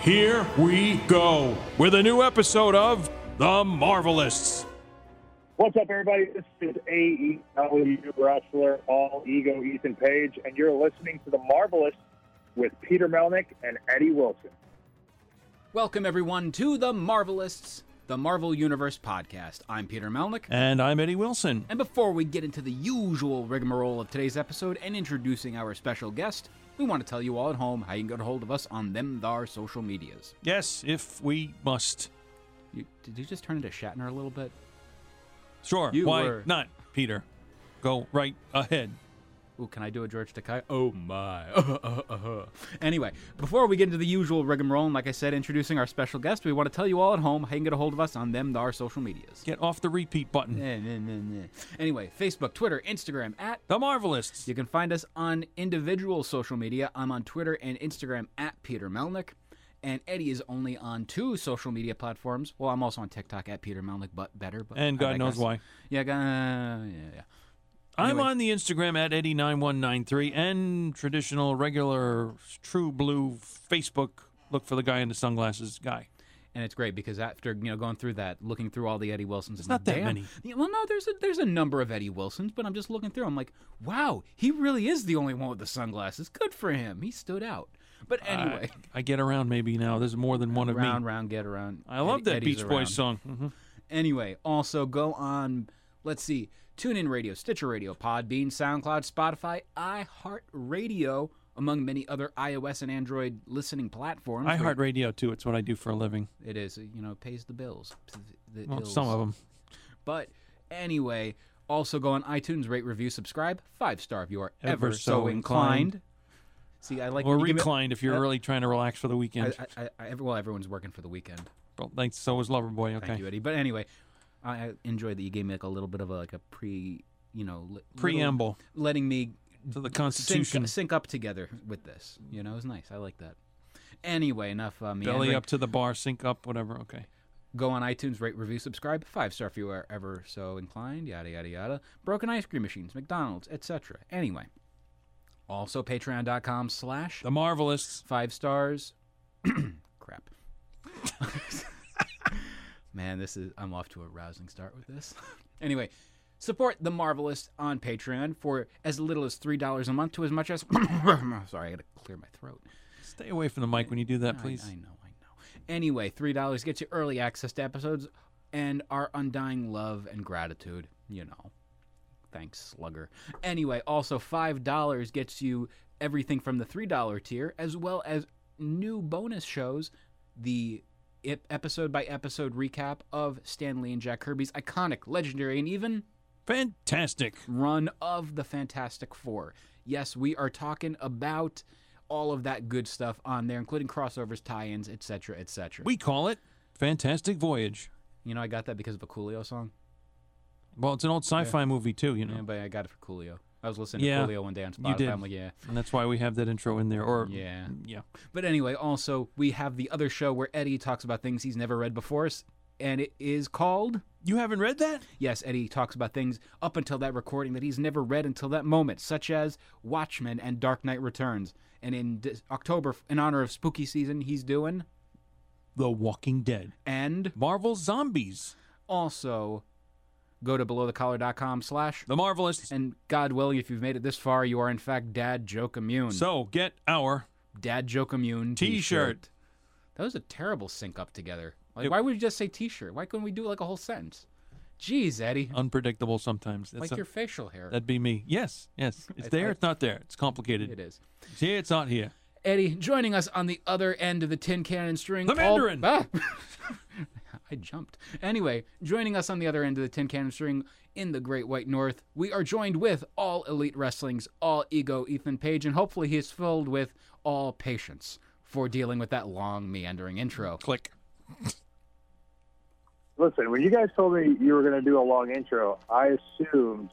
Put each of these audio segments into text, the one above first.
Here we go with a new episode of The Marvelists. What's up, everybody? This is AEW wrestler All Ego Ethan Page, and you're listening to The Marvelists with Peter Melnick and Eddie Wilson. Welcome, everyone, to the Marvelists, the Marvel Universe podcast. I'm Peter Melnick. And I'm Eddie Wilson. And before we get into the usual rigmarole of today's episode and introducing our special guest, we want to tell you all at home how you can get a hold of us on them thar social medias. Yes, if we must. You, did you just turn into Shatner a little bit? Sure. You Why were- not, Peter? Go right ahead. Ooh, can I do a George Takei? Oh my. anyway, before we get into the usual rigmarole, and like I said, introducing our special guest, we want to tell you all at home how you can get a hold of us on them our social medias. Get off the repeat button. Nah, nah, nah. Anyway, Facebook, Twitter, Instagram at The Marvelists. You can find us on individual social media. I'm on Twitter and Instagram at Peter Melnick. And Eddie is only on two social media platforms. Well, I'm also on TikTok at Peter Melnick, but better. But And God knows why. Yeah, go- yeah, yeah. I'm Anyway. on the Instagram at Eddie9193 and traditional, regular, true blue Facebook. Look for the guy in the sunglasses guy. And it's great because after you know going through that, looking through all the Eddie Wilsons, it's not that many. Yeah, well, no, there's a there's a number of Eddie Wilsons, but I'm just looking through. I'm like, wow, he really is the only one with the sunglasses. Good for him. He stood out. But anyway, I, I get around maybe now. There's more than one of round, me. round, round, get around. I love Eddie- that Eddie's Beach. Boys song. hmm Anyway, also go on, let's see, TuneIn Radio, Stitcher Radio, Podbean, SoundCloud, Spotify, iHeartRadio, among many other iOS and Android listening platforms. I where heart radio too. It's what I do for a living. It is, you know, pays the bills. The Well, some of them. But anyway, also go on iTunes, rate, review, subscribe, five star if you are ever, Ever so inclined. inclined. See, I like Or reclined if you're uh, really trying to relax for the weekend. I, I, I, well, everyone's working for the weekend. Well, thanks. So was Loverboy. Okay. Thank you, Eddie. But anyway, I enjoyed that you gave me like a little bit of a, like a pre, you know, Preamble letting me to the sync, Constitution. sync up together with this. You know, it was nice. I like that. Anyway, enough uh, Belly meandering. up to the bar, sync up, whatever. Okay. Go on iTunes, rate, review, subscribe, five star if you are ever so inclined. Yada yada yada. Broken ice cream machines, McDonald's, etc. Anyway, also Patreon.com slash The marvelists five stars. Crap. Man, this is I'm off to a rousing start with this. anyway, support the Marvelists on Patreon for as little as three dollars a month to as much as sorry, I gotta clear my throat. Stay away from the mic when you do that, please. I, know, I know. Anyway, three dollars gets you early access to episodes and our undying love and gratitude. You know, thanks, Slugger. Anyway, also five dollars gets you everything from the three dollar tier, as well as new bonus shows. The episode by episode recap of Stan Lee and Jack Kirby's iconic, legendary, and even Fantastic. run of the Fantastic Four. Yes, we are talking about all of that good stuff on there, including crossovers, tie-ins, etc., etc. We call it Fantastic Voyage. You know, I got that because of a Coolio song. Well, it's an old sci-fi movie too, you know, Yeah, but I got it for Coolio. I was listening Yeah, to Coolio one day on Spotify. you did. I'm like, yeah, and that's why we have that intro in there. Or yeah. yeah. But anyway, also we have the other show where Eddie talks about things he's never read before, and it is called You haven't read that? Yes, Eddie talks about things up until that recording that he's never read until that moment, such as Watchmen and Dark Knight Returns. And in October, in honor of spooky season, he's doing The Walking Dead. and Marvel Zombies. also go to belowthecollar.com slash The Marvelists. and God willing, if you've made it this far, you are in fact Dad Joke Immune. So get our Dad Joke Immune T-shirt. That was a terrible sync up together. Like, It- why would you just say T-shirt? Why couldn't we do like a whole sentence? Jeez, Eddie, unpredictable sometimes. That's like a- your facial hair. that'd be me. Yes, yes. It's there. It's not there. It's complicated. It is. It's here. It's not here. Eddie, joining us on the other end of the tin cannon string. The all- Mandarin. Ah! I jumped. Anyway, joining us on the other end of the tin can string in the Great White North, we are joined with all Elite Wrestling's all ego Ethan Page, and hopefully he is filled with all patience for dealing with that long meandering intro. Click. Listen, when you guys told me you were going to do a long intro, I assumed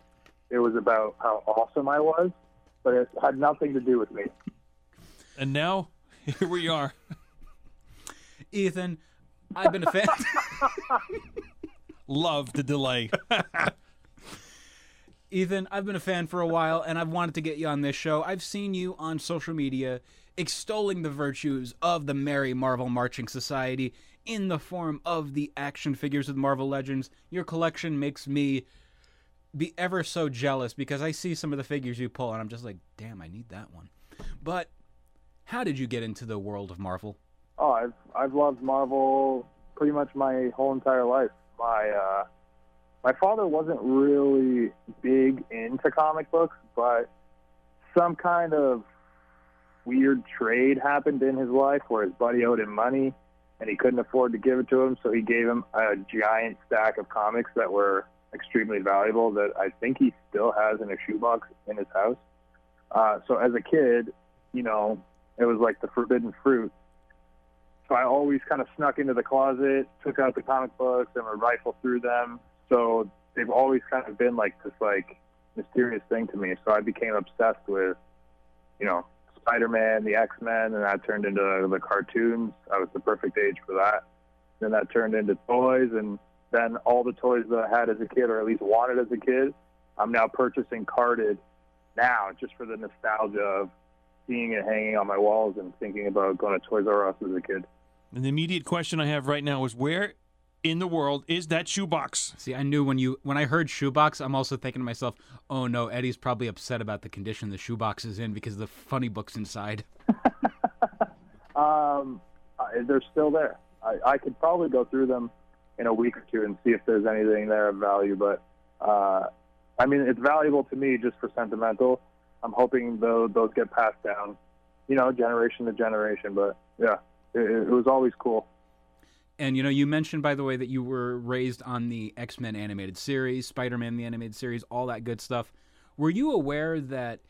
it was about how awesome I was, but it had nothing to do with me. And now here we are. Ethan, I've been a fan. Love the delay. Ethan, I've been a fan for a while and I've wanted to get you on this show. I've seen you on social media extolling the virtues of the Merry Marvel Marching Society in the form of the action figures with Marvel Legends. Your collection makes me be ever so jealous because I see some of the figures you pull and I'm just like, damn, I need that one. But how did you get into the world of Marvel? Oh, I've I've loved Marvel pretty much my whole entire life. My uh, my father wasn't really big into comic books, but some kind of weird trade happened in his life where his buddy owed him money and he couldn't afford to give it to him, so he gave him a giant stack of comics that were extremely valuable that I think he still has in a shoebox in his house. Uh, so as a kid, you know, it was like the forbidden fruit. So I always kind of snuck into the closet, took out the comic books, and would rifle through them. So they've always kind of been like this like mysterious thing to me. So I became obsessed with, you know, Spider-Man, the X-Men, and that turned into the cartoons. I was the perfect age for that. Then that turned into toys, and then all the toys that I had as a kid, or at least wanted as a kid, I'm now purchasing carded now just for the nostalgia of seeing it hanging on my walls and thinking about going to Toys R Us as a kid. And the immediate question I have right now is where in the world is that shoebox? See, I knew when you when I heard shoebox, I'm also thinking to myself, "Oh no, Eddie's probably upset about the condition the shoebox is in because of the funny books inside." Um, they're still there. I, I could probably go through them in a week or two and see if there's anything there of value. But uh, I mean, it's valuable to me just for sentimental. I'm hoping though those get passed down, you know, generation to generation. But yeah, it, it was always cool. And you know, you mentioned by the way that you were raised on the X Men animated series, Spider Man the animated series, all that good stuff. Were you aware that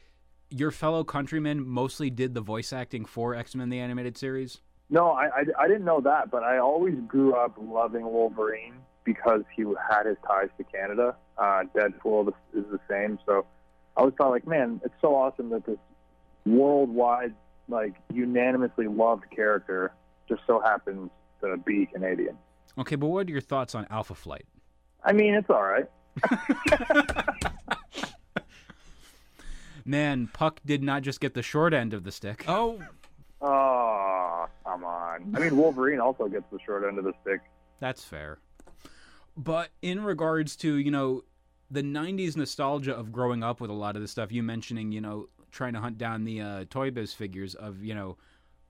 your fellow countrymen mostly did the voice acting for X Men the animated series? No, I, I, I didn't know that, but I always grew up loving Wolverine because he had his ties to Canada. Uh, Deadpool is the same, so I always thought like, man, it's so awesome that this worldwide, like unanimously loved character just so happens to be Canadian. Okay, but what are your thoughts on Alpha Flight? I mean, it's all right. Man, Puck did not just get the short end of the stick. Oh, Oh, come on. I mean, Wolverine also gets the short end of the stick. That's fair. But in regards to, you know, the 90s nostalgia of growing up with a lot of this stuff, you mentioning, you know, trying to hunt down the uh, Toy Biz figures of, you know,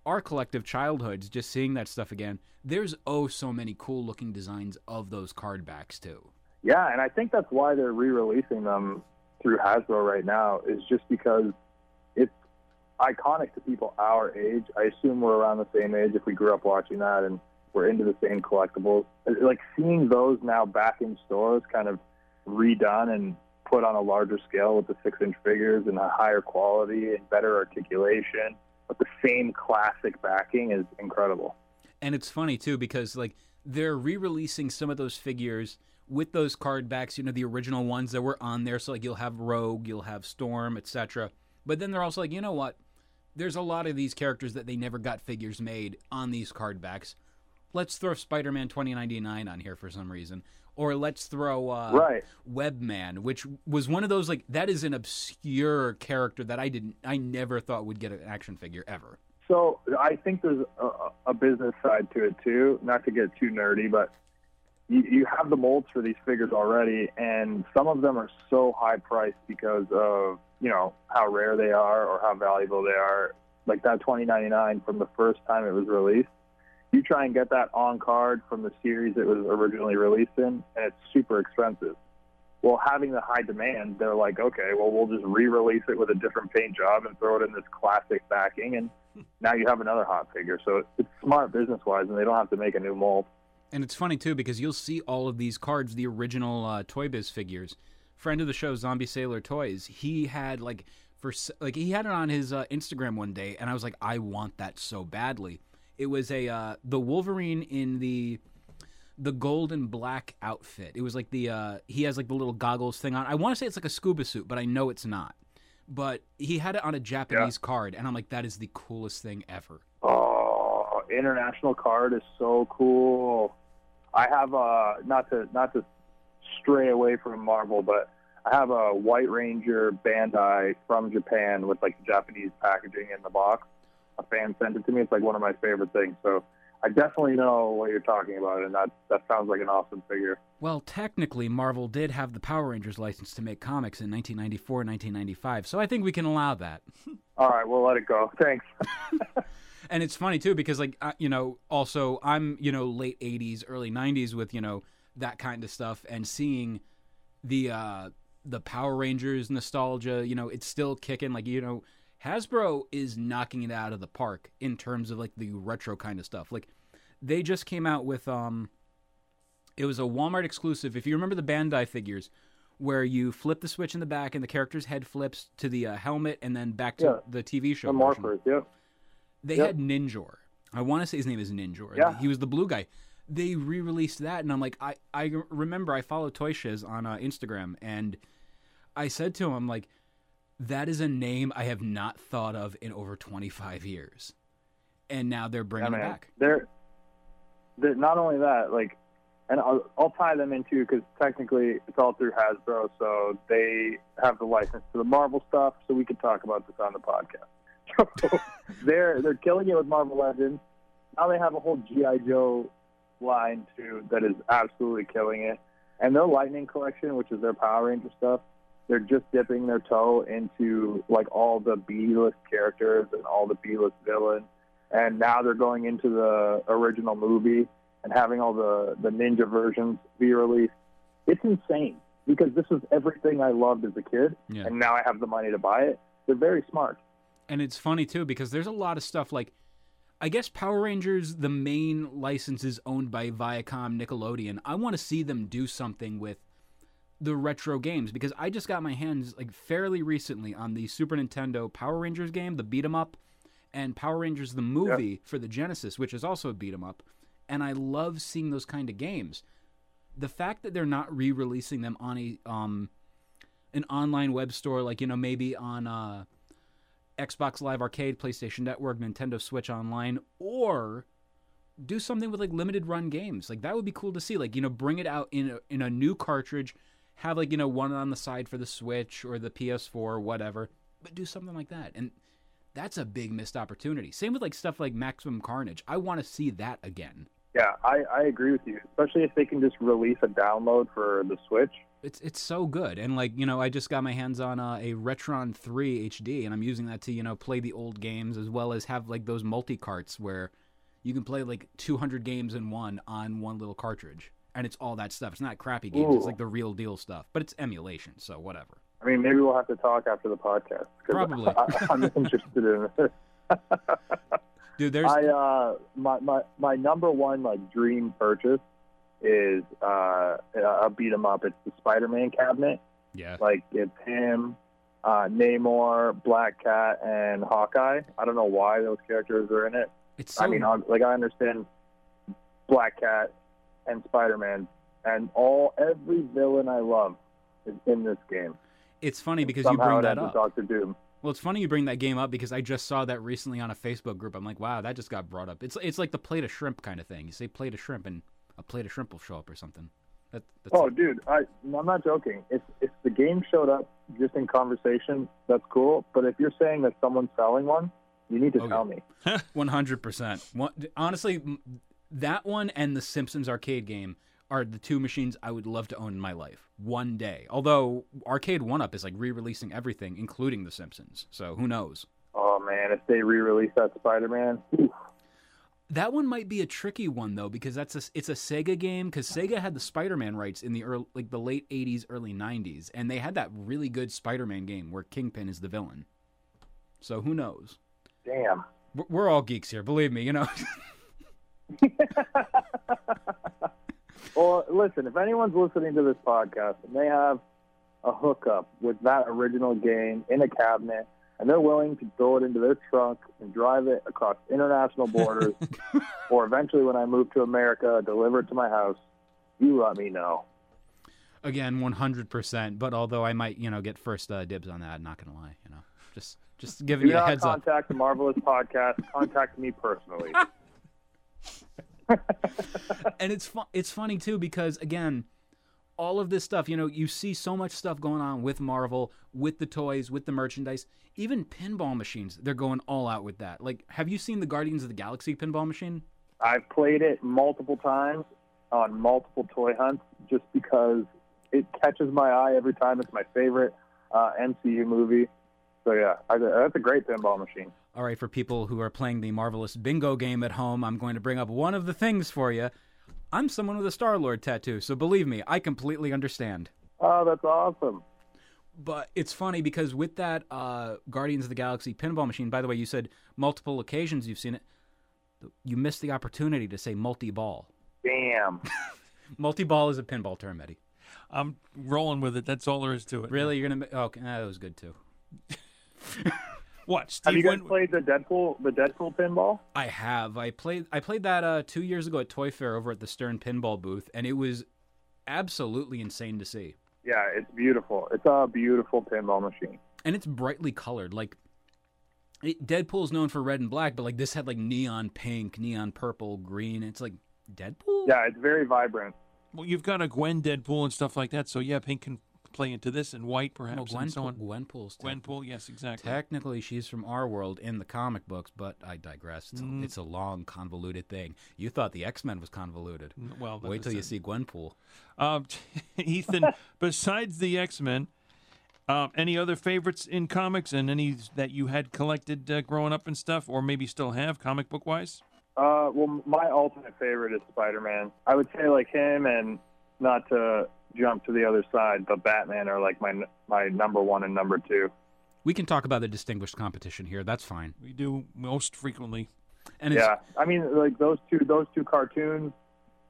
our collective childhoods, just seeing that stuff again. There's oh so many cool looking designs of those card backs, too. Yeah, and I think that's why they're re-releasing them through Hasbro right now is just because it's iconic to people our age. I assume we're around the same age if we grew up watching that and we're into the same collectibles. Like seeing those now back in stores, kind of redone and put on a larger scale with the six-inch figures and a higher quality and better articulation, but the same classic backing is incredible. And it's funny too because like they're re-releasing some of those figures with those card backs, you know, the original ones that were on there. So like you'll have Rogue, you'll have Storm, etc. But then they're also like, you know what? There's a lot of these characters that they never got figures made on these card backs. Let's throw Spider-Man 2099 on here for some reason, or let's throw uh, Right. Webman, which was one of those like that is an obscure character that I didn't, I never thought would get an action figure ever. So I think there's a, a business side to it too. Not to get too nerdy, but you, you have the molds for these figures already, and some of them are so high priced because of you know how rare they are or how valuable they are. Like that 2099 from the first time it was released. You try and get that on card from the series it was originally released in, and it's super expensive. Well, having the high demand, they're like, okay, well, we'll just re-release it with a different paint job and throw it in this classic backing, and now you have another hot figure. So it's smart business-wise, and they don't have to make a new mold. And it's funny too because you'll see all of these cards, the original uh, Toy Biz figures. Friend of the show, Zombie Sailor Toys, he had like for like he had it on his uh, Instagram one day, and I was like, I want that so badly. It was a uh, the Wolverine in the the gold and black outfit. It was like the uh, he has like the little goggles thing on. I want to say it's like a scuba suit, but I know it's not. But he had it on a Japanese card, and I'm like, that is the coolest thing ever. Oh, international card is so cool. I have a not to not to stray away from Marvel, but I have a White Ranger Bandai from Japan with like Japanese packaging in the box. A fan sent it to me. It's like one of my favorite things. So I definitely know what you're talking about, and that that sounds like an awesome figure. Well, technically, Marvel did have the Power Rangers license to make comics in 1994 1995, so I think we can allow that. All right, we'll let it go. Thanks. and it's funny too because like uh, you know also i'm you know late 80s early 90s with you know that kind of stuff and seeing the uh the power rangers nostalgia you know it's still kicking like you know hasbro is knocking it out of the park in terms of like the retro kind of stuff like they just came out with um it was a walmart exclusive if you remember the bandai figures where you flip the switch in the back and the character's head flips to the uh, helmet and then back to Yeah. the tv show The morphers, yep. They had Ninjor. I want to say his name is Ninjor. Yeah. He was the blue guy. They re-released that, and I'm like, I, I remember I follow Toy Shiz on uh, Instagram, and I said to him, I'm like, that is a name I have not thought of in over 25 years, and now they're bringing it back. They're, they're not only that, like, and I'll, I'll tie them into because technically it's all through Hasbro, so they have the license to the Marvel stuff, so we could talk about this on the podcast. So they're they're killing it with Marvel Legends. Now they have a whole GI Joe line too that is absolutely killing it, and their Lightning collection, which is their Power Ranger stuff. They're just dipping their toe into like all the B-list characters and all the B-list villains and now they're going into the original movie and having all the the ninja versions be released. It's insane because this is everything I loved as a kid, Yeah. and now I have the money to buy it. They're very smart. And it's funny too because there's a lot of stuff like I guess Power Rangers the main license is owned by Viacom Nickelodeon. I want to see them do something with the retro games because I just got my hands like fairly recently on the Super Nintendo Power Rangers game, the beat 'em up, and Power Rangers the movie for the Genesis, which is also a beat 'em up, and I love seeing those kind of games. The fact that they're not re-releasing them on a um an online web store like you know maybe on uh Xbox Live Arcade, PlayStation Network, Nintendo Switch Online, or do something with like limited run games. Like that would be cool to see. Like you know, bring it out in a, in a new cartridge, have like you know one on the side for the Switch or the PS4 or whatever, but do something like that. And that's a big missed opportunity. Same with like stuff like Maximum Carnage. I want to see that again. Yeah, I, I agree with you, especially if they can just release a download for the Switch. It's it's so good, and like you know, I just got my hands on uh, a Retron 3 HD, and I'm using that to you know play the old games as well as have like those multi carts where you can play like 200 games in one on one little cartridge, and it's all that stuff. It's not crappy games; it's like the real deal stuff, but it's emulation, so whatever. I mean, maybe we'll have to talk after the podcast. Probably. I, I'm interested in it. Dude, there's I uh my, my my number one like dream purchase is uh a beat 'em up. It's the Spider-Man cabinet. yeah, Like it's him, uh, Namor, Black Cat, and Hawkeye. I don't know why those characters are in it. it's so I mean, like I understand Black Cat and Spider-Man, and all every villain I love is in this game. it's funny because you bring that up. Doctor Doom. Well, it's funny you bring that game up because I just saw that recently on a Facebook group. I'm like, wow, that just got brought up. It's it's like the plate of shrimp kind of thing. You say plate of shrimp, and a plate of shrimp will show up or something. That, that's Oh, it. dude, I I'm not joking. If if the game showed up just in conversation, that's cool. But if you're saying that someone's selling one, you need to Oh, tell me. One hundred percent. Honestly, that one and the Simpsons arcade game are the two machines I would love to own in my life one day. Although Arcade One Up is like re-releasing everything, including the Simpsons. So who knows? Oh man, if they re-release that Spider-Man. That one might be a tricky one though because that's a it's a Sega game because Sega had the Spider-Man rights in the early, like the late '80s, early '90s, and they had that really good Spider-Man game where Kingpin is the villain. So who knows? damn. We're- We're all geeks here, believe me. You know. Well, listen, if anyone's listening to this podcast and they have a hookup with that original game in a cabinet, and they're willing to throw it into their trunk and drive it across international borders, or eventually when I move to America, deliver it to my house, you let me know. Again, one hundred percent. But although I might, you know, get first uh, dibs on that, not gonna lie, you know, just just giving Do you a heads up. contact the Marvelists Podcast. Contact me personally. and it's fun. It's funny too because again, all of this stuff. You know, you see so much stuff going on with Marvel, with the toys, with the merchandise, even pinball machines. They're going all out with that. Like, have you seen the Guardians of the Galaxy pinball machine? I've played it multiple times on multiple toy hunts just because it catches my eye every time. It's my favorite uh, MCU movie. So yeah, I, that's a great pinball machine. All right, for people who are playing the marvelists bingo game at home, I'm going to bring up one of the things for you. I'm someone with a Star Lord tattoo, so believe me, I completely understand. Oh, that's awesome. But it's funny because with that uh, Guardians of the Galaxy pinball machine, by the way, you said multiple occasions you've seen it. You missed the opportunity to say multi ball. Damn. multi ball is a pinball term, Eddie. I'm rolling with it. That's all there is to it. Really, you're gonna? Oh, okay, that was good too. What? Steve Have you guys Win- played the Deadpool the Deadpool pinball? I have. I played. I played that uh, two years ago at Toy Fair over at the Stern Pinball booth, and it was absolutely insane to see. Yeah, it's beautiful. It's a beautiful pinball machine. and it's brightly colored. Like it, Deadpool's known for red and black, but like this had like neon pink, neon purple, green. It's like Deadpool. Yeah, it's very vibrant. Well, you've got a Gwen Deadpool and stuff like that, so yeah, pink can play into this and white Well, perhaps Gwen, and so on. Gwenpool's Gwenpool, yes, exactly. Technically, she's from our world in the comic books, but I digress. It's, Mm. a, it's a long, convoluted thing. You thought the X Men was convoluted. Well, Wait till you that's see Gwenpool. Um, Ethan, besides the X Men, um, any other favorites in comics and any that you had collected uh, growing up and stuff, or maybe still have comic book wise? Uh, well, my ultimate favorite is Spider-Man. I would say like him, and not to jump to the other side, but Batman are like my my number one and number two. We can talk about the distinguished competition here. That's fine. We do most frequently. And it's, Yeah, I mean, like those two those two cartoons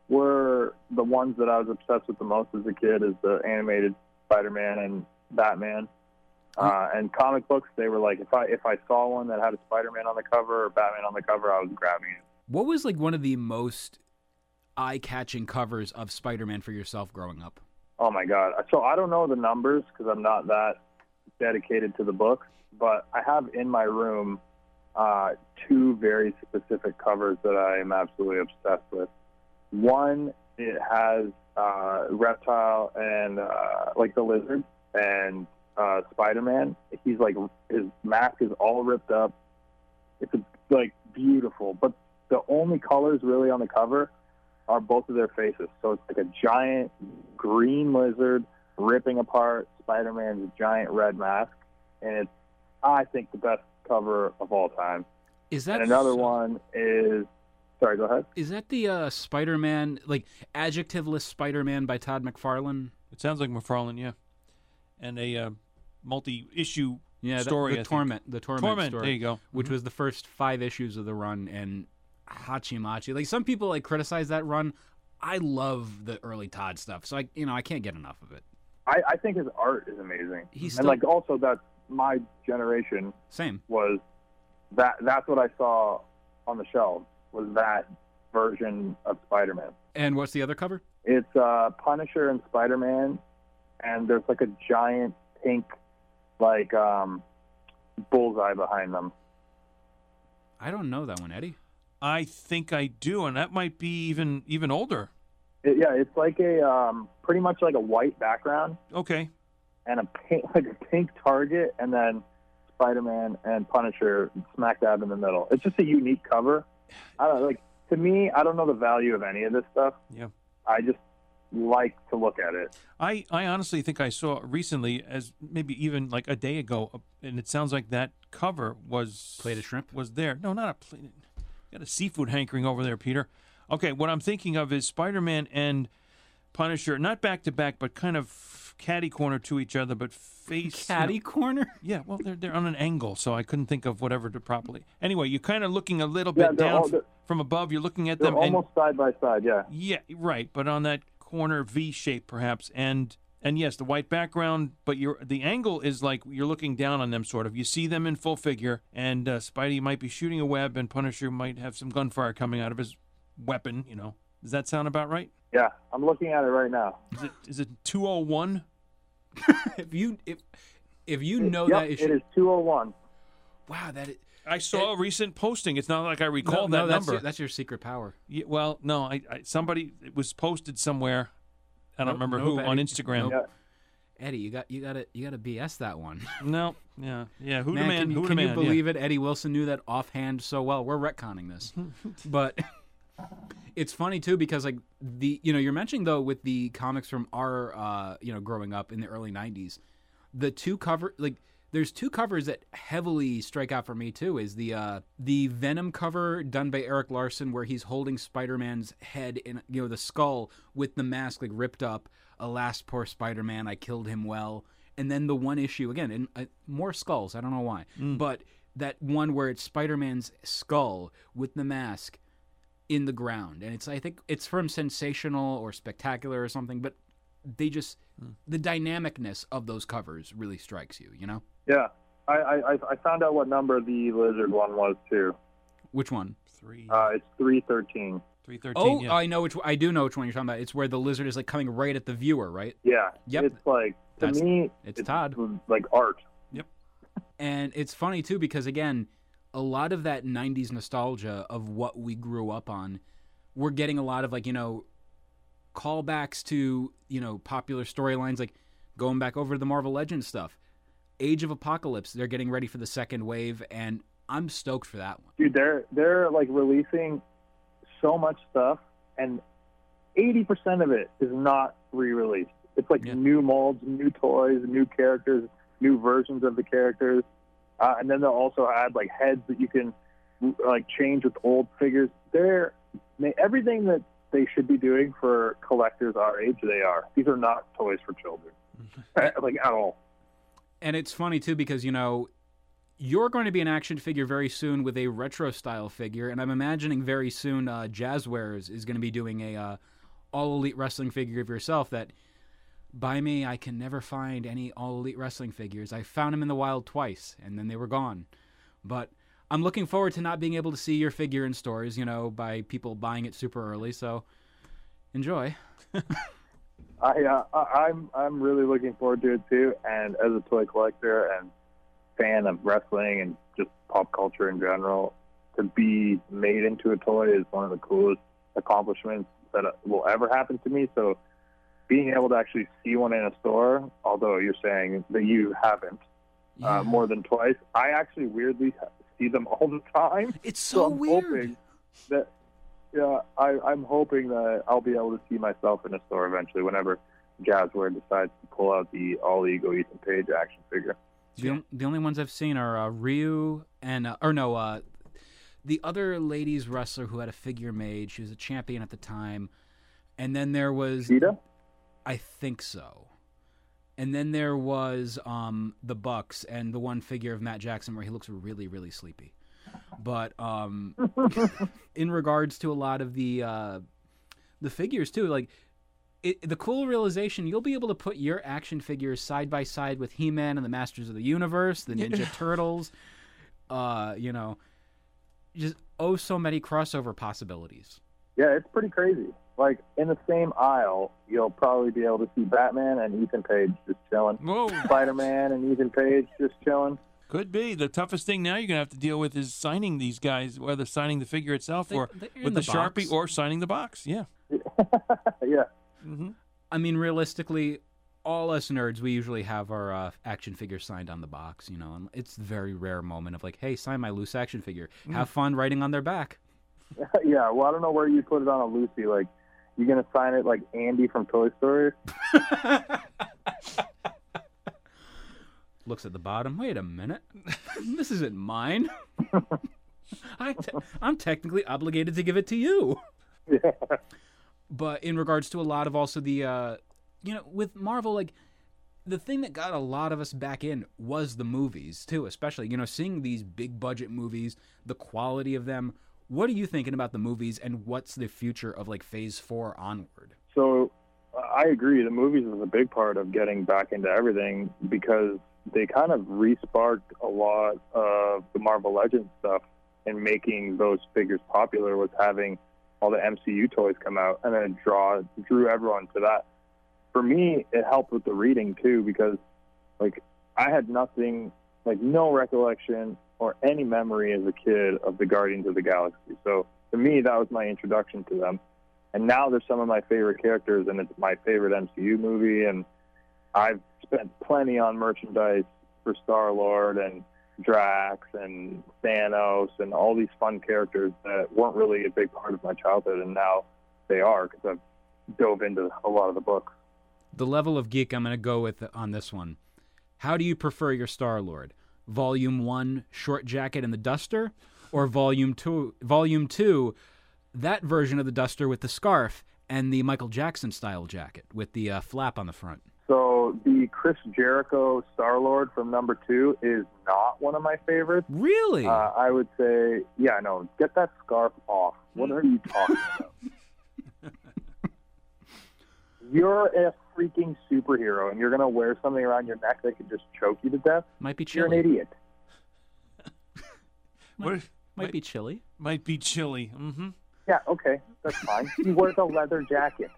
were the ones that I was obsessed with the most as a kid, is the animated Spider-Man and Batman. Uh, and comic books, they were like if I if I saw one that had a Spider-Man on the cover or Batman on the cover, I was grabbing it. what was like one of the most eye-catching covers of Spider-Man for yourself growing up? Oh my god! So I don't know the numbers because I'm not that dedicated to the books, but I have in my room uh, two very specific covers that I am absolutely obsessed with. One, it has uh, reptile and uh, like the lizard and uh, Spider-Man. He's like his mask is all ripped up. It's a, like beautiful, but the only colors really on the cover are both of their faces. So it's like a giant green lizard ripping apart Spider-Man's giant red mask, and it's I think the best cover of all time. Is that And another so- one is sorry, go ahead. Is that the uh, Spider-Man, like adjectiveless Spider-Man by Todd McFarlane? It sounds like McFarlane, yeah, and a uh, multi-issue Yeah, the- story. I the, think. torment, the torment, Torment. story, There you go. which Mhm. was the first five issues of the run, and Hachimachi. Like some people like criticize that run. I love the early Todd stuff, so I, you know, I can't get enough of it. I, I think his art is amazing. He's and like also that my generation Same. was that that's what I saw on the shelves was that version of Spider-Man. And what's the other cover? It's uh, Punisher and Spider-Man, and there's like a giant pink like um, bullseye behind them. I don't know that one, Eddie. I think I do, and that might be even even older. It, yeah, it's like a um, pretty much like a white background Okay, and a pink like a pink target, and then Spider-Man and Punisher smack dab in the middle. It's just a unique cover. I don't like to me. I don't know the value of any of this stuff. yeah. I just like to look at it. I, I honestly think I saw recently, as maybe even like a day ago, uh, and it sounds like that cover was Plate of shrimp? was there. No, not a plate. Got a seafood hankering over there, Peter. Okay, what I'm thinking of is Spider-Man and Punisher, not back to back, but kind of catty corner to each other, but face Caddy corner. Yeah, well, they're they're on an angle, so I couldn't think of whatever to properly. Anyway, you're kind of looking a little Yeah, bit they're down all- from above. You're looking at They're them, and almost side by side. Yeah. yeah, right. But on that corner V shape, perhaps, and and yes, the white background, but you're the angle is like you're looking down on them, sort of. You see them in full figure, and uh, Spidey might be shooting a web, and Punisher might have some gunfire coming out of his weapon. You know, does that sound about right? Yeah, I'm looking at it right now. Is it is it two oh one? if you if if you know yep, that it is 201. wow that is, I saw a recent posting. It's not like I recall no, that no, that's number. Your, that's your secret power. Yeah, well, no, I, I somebody it was posted somewhere. I don't Nope, remember nope, who on Instagram. Nope. Eddie, you got you got to you got to BS that one. No, yeah, yeah. Who man, man? can, you, who can the you man? believe it? Eddie Wilson knew that offhand so well. We're retconning this, but it's funny too because like the you know you're mentioning though with the comics from our uh you know growing up in the early '90s, the two cover like there's two covers that heavily strike out for me too. Is the uh the Venom cover done by Erik Larsen where he's holding Spider-Man's head in you know the skull with the mask like ripped up. Alas, poor Spider-Man, I killed him well. And then the one issue again, and uh, more skulls. I don't know why, but that one where it's Spider-Man's skull with the mask in the ground, and it's I think it's from Sensational or Spectacular or something, but they just the dynamicness of those covers really strikes you. You know Yeah, I, I I- I found out what number the lizard one was too. which one? Three, Uh, it's 313. three thirteen. Oh, yeah. I know which. I do know which one you're talking about. It's where the lizard is like coming right at the viewer, right? Yeah. Yep. It's like to That's- me, it's Todd. like art. Yep. and it's funny too because again, a lot of that '90s nostalgia of what we grew up on, we're getting a lot of like you know, callbacks to you know popular storylines like going back over to the Marvel Legends stuff. Age of Apocalypse, they're getting ready for the second wave, and I'm stoked for that one. Dude, they're they're like releasing so much stuff, and 80% of it is not re-released. It's like Yeah. new molds, new toys, new characters, new versions of the characters, uh, and then they'll also add like heads that you can like change with old figures. They're they, everything that they should be doing for collectors our age. They are. These are not toys for children, like at all. And it's funny too because you know you're going to be an action figure very soon with a retro style figure, and I'm imagining very soon uh, Jazwares is going to be doing a uh, all elite wrestling figure of yourself. That by me, I can never find any all elite wrestling figures. I found them in the wild twice, and then they were gone. But I'm looking forward to not being able to see your figure in stores, you know, by people buying it super early. So enjoy. I, uh, I'm I'm really looking forward to it too. And as a toy collector and fan of wrestling and just pop culture in general, to be made into a toy is one of the coolest accomplishments that will ever happen to me. So being able to actually see one in a store, although you're saying that you haven't Yeah. uh, more than twice, I actually weirdly see them all the time. it's So so I'm weird. hoping that yeah, I, I'm hoping that I'll be able to see myself in a store eventually whenever Jazware decides to pull out the All Ego Ethan Page action figure. The, on- the only ones I've seen are uh, Riho and uh, or no, uh, the other ladies wrestler who had a figure made. She was a champion at the time, and then there was Cheetah? I think so. And then there was um, the Bucks and the one figure of Matt Jackson where he looks really, really sleepy. But um, in regards to a lot of the uh, the figures too, like it, the cool realization, you'll be able to put your action figures side by side with He-Man and the Masters of the Universe, the Ninja Turtles. Uh, you know, just oh, so many crossover possibilities. Yeah, it's pretty crazy. Like in the same aisle, you'll probably be able to see Batman and Ethan Page just chilling. Whoa, Spider Man and Ethan Page just chilling. could be the toughest thing now. You're gonna have to deal with is signing these guys, whether signing the figure itself They- or they're with the, the sharpie or signing the box. Yeah. yeah. hmm I mean, realistically, all us nerds, we usually have our uh, action figure signed on the box, you know, and it's a very rare moment of like, hey, sign my loose action figure. Have fun writing on their back. yeah. Well, I don't know where you put it on a Lucy. Like, you gonna sign it like Andy from Toy Story? Looks at the bottom. Wait a minute, this isn't mine. I te- I'm technically obligated to give it to you. Yeah. But in regards to a lot of also the, uh, you know, with Marvel, like the thing that got a lot of us back in was the movies too, especially you know seeing these big budget movies, the quality of them. What are you thinking about the movies, and what's the future of like Phase Four onward? So I agree. The movies was a big part of getting back into everything because they kind of re-sparked a lot of the Marvel Legends stuff and making those figures popular was having all the MCU toys come out and then draw drew everyone to that. For me, it helped with the reading too because like I had nothing like no recollection or any memory as a kid of the Guardians of the Galaxy. So to me, that was my introduction to them. And now they're some of my favorite characters, and it's my favorite MCU movie. And I've spent plenty on merchandise for Star Lord and Drax and Thanos and all these fun characters that weren't really a big part of my childhood, and now they are because I've dove into a lot of the books. The level of geek I'm going to go with on this one. How do you prefer your Star Lord? Volume one, short jacket and the duster, or volume two, volume two, that version of the duster with the scarf and the Michael Jackson style jacket with the uh, flap on the front. So the Chris Jericho Star Lord from number two is not one of my favorites. Really? Uh, I would say, yeah, no, get that scarf off. What are you talking about? you're a freaking superhero, and you're gonna wear something around your neck that could just choke you to death. Might be You're chilly. an idiot. What? Might be chilly. Might be chilly. Mm-hmm. Yeah, okay, that's fine. you wear the leather jacket.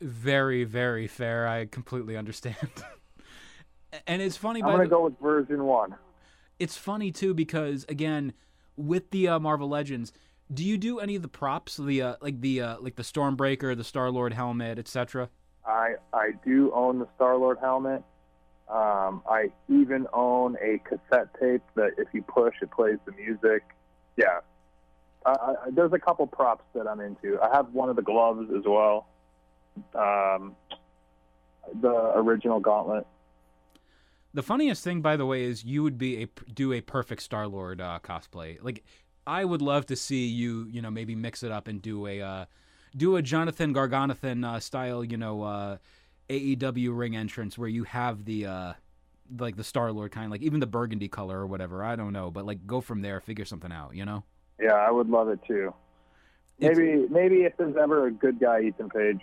Very, very fair. I completely understand. and it's funny, I'm gonna the, go with version one. it's funny too because again, with the uh, Marvel Legends, do you do any of the props, the uh, like the uh, like the Stormbreaker, the Star Lord helmet, etc.? I I do own the Star Lord helmet. Um, I even own a cassette tape that if you push, it plays the music. Yeah, I, I, there's a couple props that I'm into. I have one of the gloves as well. Um, the original gauntlet. The funniest thing, by the way, is you would be a do a perfect Star Lord uh, cosplay. Like, I would love to see you, you know, maybe mix it up and do a uh, do a Jonathan Garganathan uh, style, you know, uh, AEW ring entrance where you have the uh, like the Star Lord kind, like even the burgundy color or whatever. I don't know, but like go from there, figure something out, you know. Yeah, I would love it too. It's- Maybe maybe if there's ever a good guy Ethan Page,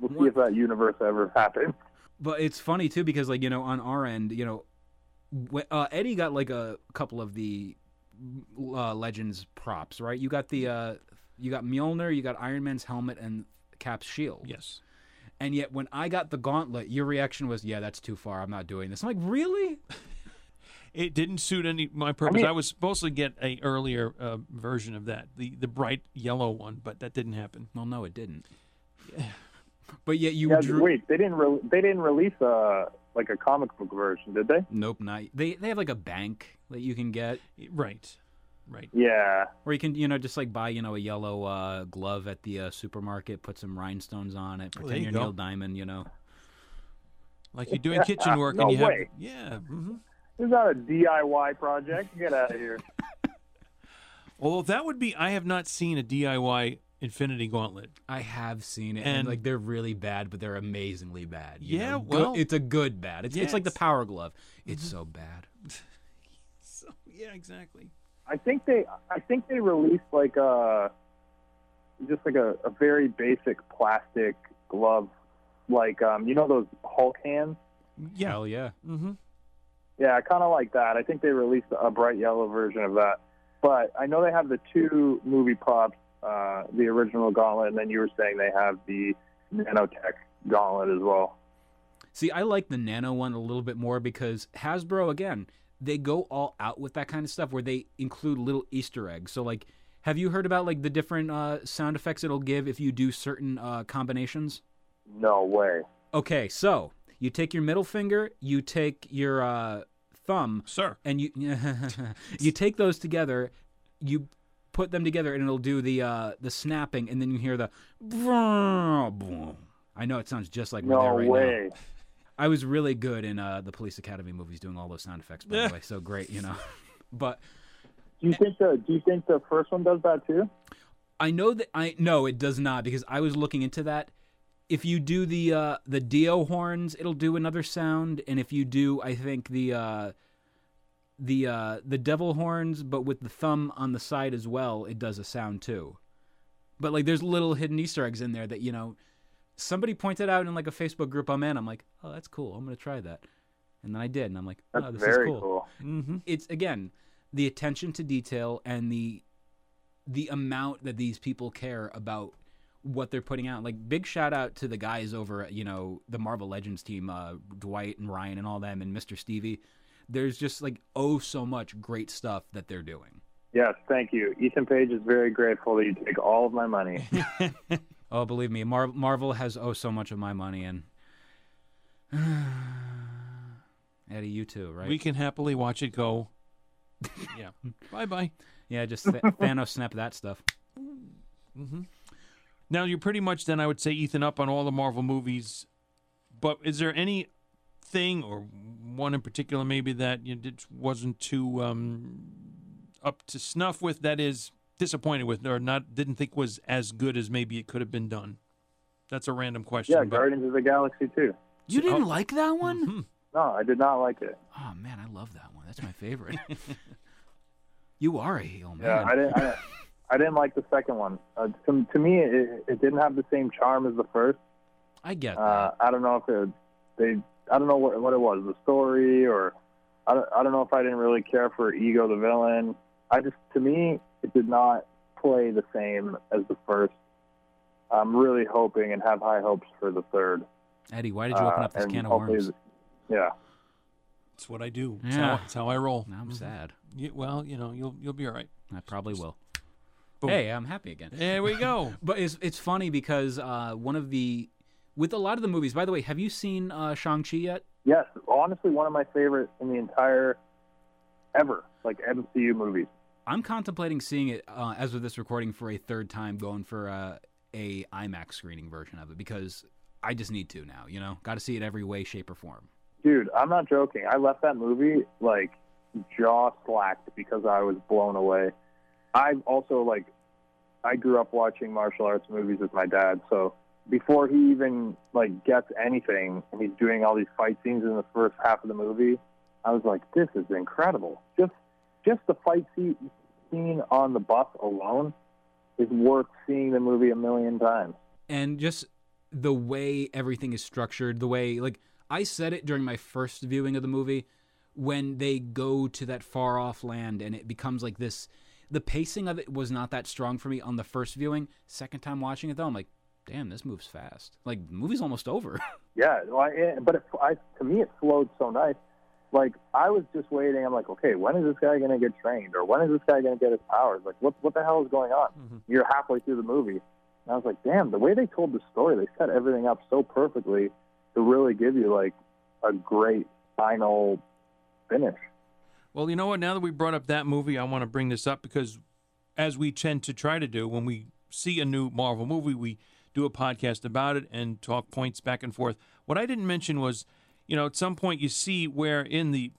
we'll see if that universe ever happens. But it's funny too because like you know on our end, you know, uh, Eddie got like a couple of the uh, Legends props, right? You got the uh, you got Mjolnir, you got Iron Man's helmet and Cap's shield. Yes. And yet when I got the gauntlet, your reaction was, "Yeah, that's too far. I'm not doing this." I'm like, "Really?" It didn't suit any my purpose. I, mean- was supposed to get a earlier uh, version of that, the the bright yellow one, but that didn't happen. Well, no, it didn't. But yet you Yeah, drew. wait, they didn't re- they didn't release a like a comic book version, did they? Nope, not they. They have like a bank that you can get, Right. Right. Yeah. or you can you know just like buy you know a yellow uh, glove at the uh, supermarket, put some rhinestones on it, pretend there you you're go. Neil Diamond, you know. Like you're doing kitchen work No and you have way. yeah. hmm This is not a DIY project. Get out of here. Although that would be, I have not seen a DIY Infinity Gauntlet. I have seen it, and, And- like they're really bad, but they're amazingly bad. you Yeah, know? Good- well- it's a good bad. It's it's like the Power Glove. It's so bad. So yeah, exactly. I think they I think they released like a just like a, a very basic plastic glove, like um you know those Hulk hands. Yeah. Hell yeah. Mm-hmm. Yeah, I kind of like that. I think they released a bright yellow version of that. But I know they have the two movie props, uh, the original Gauntlet, and then you were saying they have the Nanotech Gauntlet as well. See, I like the Nano one a little bit more because Hasbro again, they go all out with that kind of stuff where they include little Easter eggs. So like, have you heard about like the different uh, sound effects it'll give if you do certain uh, combinations? No way. Okay, so you take your middle finger, you take your uh, thumb, Sir. and you you take those together, you put them together, and it'll do the uh, the snapping, and then you hear the. I know it sounds just like we're there No right now. way. I was really good in uh, the Police Academy movies doing all those sound effects, by Yeah. the way. So great, you know. but Do you think the Do you think the first one does that too? I know that I no, it does not because I was looking into that. If you do the uh, the Dio horns, it'll do another sound, and if you do, I think the uh, the uh, the devil horns, but with the thumb on the side as well, it does a sound too. But like, there's little hidden Easter eggs in there that you know, somebody pointed out in like a Facebook group I'm in. I'm like, oh, that's cool. I'm gonna try that, and then I did, and I'm like, That's oh, this very is cool. cool. Mm-hmm. It's again the attention to detail and the the amount that these people care about what they're putting out. Like big shout out to the guys over at you know the Marvel Legends team, uh, Dwight and Ryan and all them, and Mr. Stevie. There's just like oh so much great stuff that they're doing. Yes, thank you. Ethan Page is very grateful that you take all of my money. Oh, believe me, Mar- Marvel has oh so much of my money, and Eddie, you too, right? We can happily watch it go. yeah. bye bye. yeah, just th- Thanos snap that stuff. Mm-hmm. Now you're pretty much then I would say Ethan up on all the Marvel movies, but is there any thing or one in particular maybe that you did wasn't too um, up to snuff with that is disappointed with or not didn't think was as good as maybe it could have been done? That's a random question. yeah, but- Guardians of the Galaxy too. You didn't Oh. like that one? Mhm. No, I did not like it. Oh man, I love that one. That's my favorite. you are a heel, man. Yeah, I didn't. I, I didn't like the second one. Uh, to, to me, it, it didn't have the same charm as the first. I get that. Uh, I don't know if it, they. I don't know what what it was, the story, or I don't, I don't know if I didn't really care for Ego the villain. I just, to me, it did not play the same as the first. I'm really hoping and have high hopes for the third. Eddie, why did you open Uh, up this and can of worms? Yeah. It's what I do. It's, Yeah. how, it's how I roll. Now I'm sad. Yeah, well, you know, you'll you'll be all right. I probably will. Boom. Hey, I'm happy again. There we go. But it's it's funny because uh, one of the with a lot of the movies. By the way, have you seen uh, Shang Chi yet? Yes, honestly, one of my favorites in the entire ever, like MCU movies. I'm contemplating seeing it uh, as of this recording for a third time, going for uh, a IMAX screening version of it because I just need to now. You know, got to see it every way, shape, or form. Dude, I'm not joking. I left that movie like jaw slacked because I was blown away. I've also like I grew up watching martial arts movies with my dad, so before he even like gets anything and he's doing all these fight scenes in the first half of the movie, I was like, This is incredible. Just just the fight scene on the bus alone is worth seeing the movie a million times. and just the way everything is structured, the way like I said it during my first viewing of the movie when they go to that far off land and it becomes like this the pacing of it was not that strong for me on the first viewing. Second time watching it though, I'm like, damn, this moves fast. Like the movie's almost over. Yeah, well, I, but it, I, to me, it flowed so nice. Like I was just waiting. I'm like, okay, when is this guy going to get trained, or when is this guy going to get his powers? Like, what what the hell is going on? Mm-hmm. You're halfway through the movie, and I was like, damn, the way they told the story, they set everything up so perfectly to really give you like a great final finish. Well, you know what? Now that we brought up that movie, I want to bring this up because, as we tend to try to do when we see a new Marvel movie, we do a podcast about it and talk points back and forth. What I didn't mention was, you know, at some point you see where in the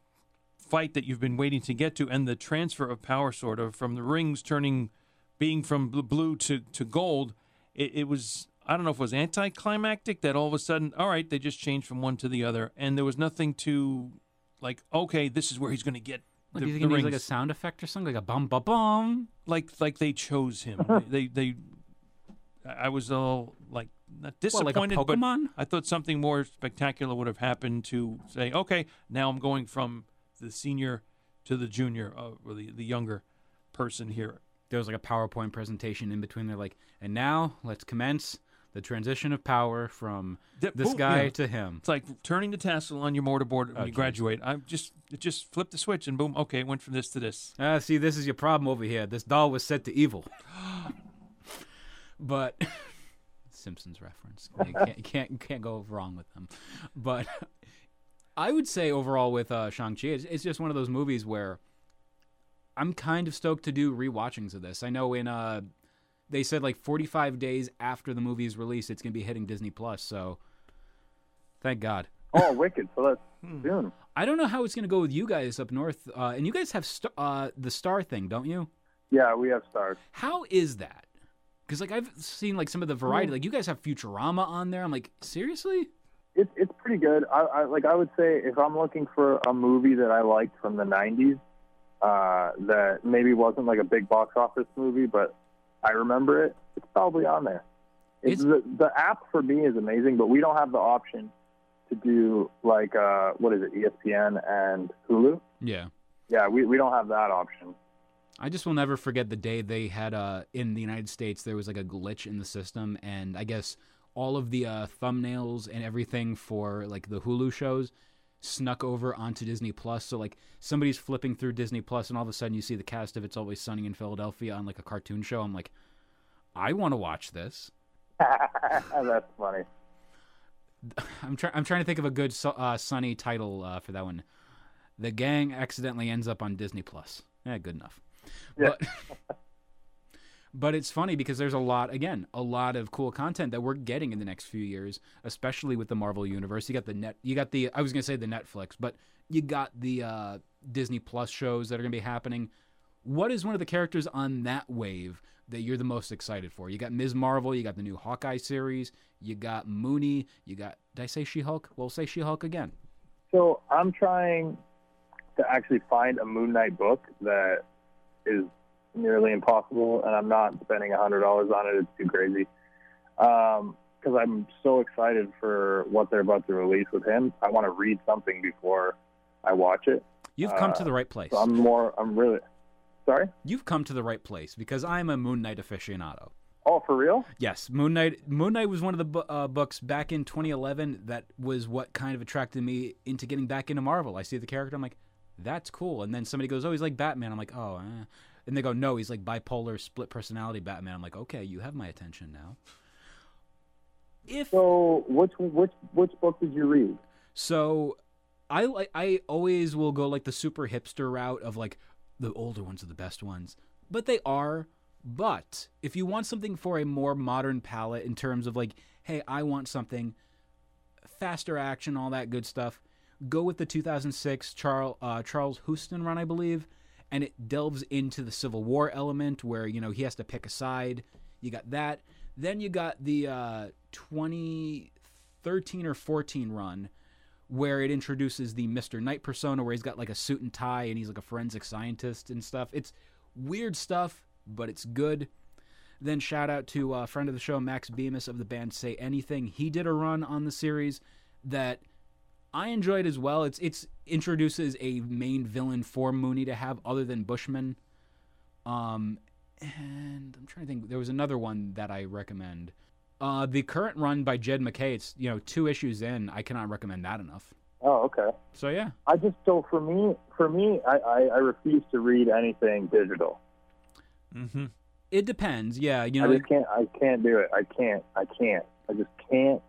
fight that you've been waiting to get to and the transfer of power, sort of from the rings turning, being from blue to, to gold, it, it was. I don't know if it was anticlimactic that all of a sudden, all right, they just changed from one to the other, and there was nothing to, like, okay, this is where he's going to get Like, the, do you think it needs like a sound effect or something, like a bum bum bum? like like they chose him. they they. I was all like not like disappointed, but Pokemon? I thought something more spectacular would have happened to say, okay, now I'm going from the senior to the junior uh, or the the younger person here. There was like a PowerPoint presentation in between. They're like, and now let's commence the transition of power from Th- this boom, guy yeah. to him. It's like turning the tassel on your mortarboard when Oh, you graduate. I just it just flipped the switch and boom, okay, it went from this to this. Ah, see, this is your problem over here. This doll was set to evil. but Simpsons reference. You can't, can't can't go wrong with them. But I would say overall with uh, Shang Chi, it's, it's just one of those movies where I'm kind of stoked to do rewatchings of this. I know in uh, they said like 45 days after the movie's release, it's gonna be hitting Disney Plus. So thank God. Oh, wicked! So that's Hmm. soon. I don't know how it's gonna go with you guys up north, uh, and you guys have st- uh, the Star thing, don't you? Yeah, we have stars. How is that? Because like I've seen like some of the variety, like you guys have Futurama on there. I'm like, seriously? It's it's pretty good. I, I like I would say if I'm looking for a movie that I liked from the '90s, uh, that maybe wasn't like a big box office movie, but I remember it, it's probably on there. It's, It's- the, the app for me is amazing, but we don't have the option to do like uh, what is it, ESPN and Hulu. Yeah. Yeah, we, we don't have that option. I just will never forget the day they had uh in the United States there was like a glitch in the system and I guess all of the uh, thumbnails and everything for like the Hulu shows snuck over onto Disney Plus. So like somebody's flipping through Disney Plus and all of a sudden you see the cast of It's Always Sunny in Philadelphia on like a cartoon show. I'm like, I want to watch this. That's funny. I'm trying. I'm trying to think of a good uh, Sunny title uh, for that one. The gang accidentally ends up on Disney Plus. Yeah, good enough. Yeah. But, but it's funny because there's a lot, again, a lot of cool content that we're getting in the next few years, especially with the Marvel universe. You got the net. You got the. I was gonna say the Netflix, but you got the uh, Disney Plus shows that are gonna be happening. What is one of the characters on that wave that you're the most excited for? You got Ms. Marvel, you got the new Hawkeye series, you got Mooney, you got did I say She Hulk? Well say She Hulk again. So I'm trying to actually find a Moon Knight book that is nearly impossible, and I'm not spending a hundred dollars on it. It's too crazy. Because I'm so excited for what they're about to release with him. I want to read something before I watch it. You've come to Uh, the right place. So I'm more. I'm really sorry. You've come to the right place because I'm a Moon Knight aficionado. Oh, for real? Yes, Moon Knight. Moon Knight was one of the bu- uh, books back in 2011 that was what kind of attracted me into getting back into Marvel. I see the character, I'm like, that's cool. And then somebody goes, oh, he's like Batman. I'm like, oh, eh. and they go, no, he's like bipolar, split personality Batman. I'm like, okay, you have my attention now. If So which which which book did you read? So I I always will go like the super hipster route of like the older ones are the best ones. But they are. But if you want something for a more modern palette in terms of like, hey, I want something faster action, all that good stuff, go with the 2006 Charles uh, Charles Huston run, I believe, and it delves into the Civil War element where you know he has to pick a side. You got that. Then you got the uh, 2013 or 14 run where it introduces the Mr. Knight persona where he's got like a suit and tie and he's like a forensic scientist and stuff. It's weird stuff, but it's good. Then shout out to a friend of the show, Max Bemis of the band Say Anything. He did a run on the series that I enjoy it as well. It's it's introduces a main villain for Mooney to have other than Bushman. Um, and I'm trying to think. There was another one that I recommend. Uh, the current run by Jed MacKay. It's you know two issues in. I cannot recommend that enough. Oh, okay. So yeah, I just so for me for me I, I, I refuse to read anything digital. Mm-hmm. it depends. Yeah, you know, I just can't I can't do it. I can't. I can't. I just can't.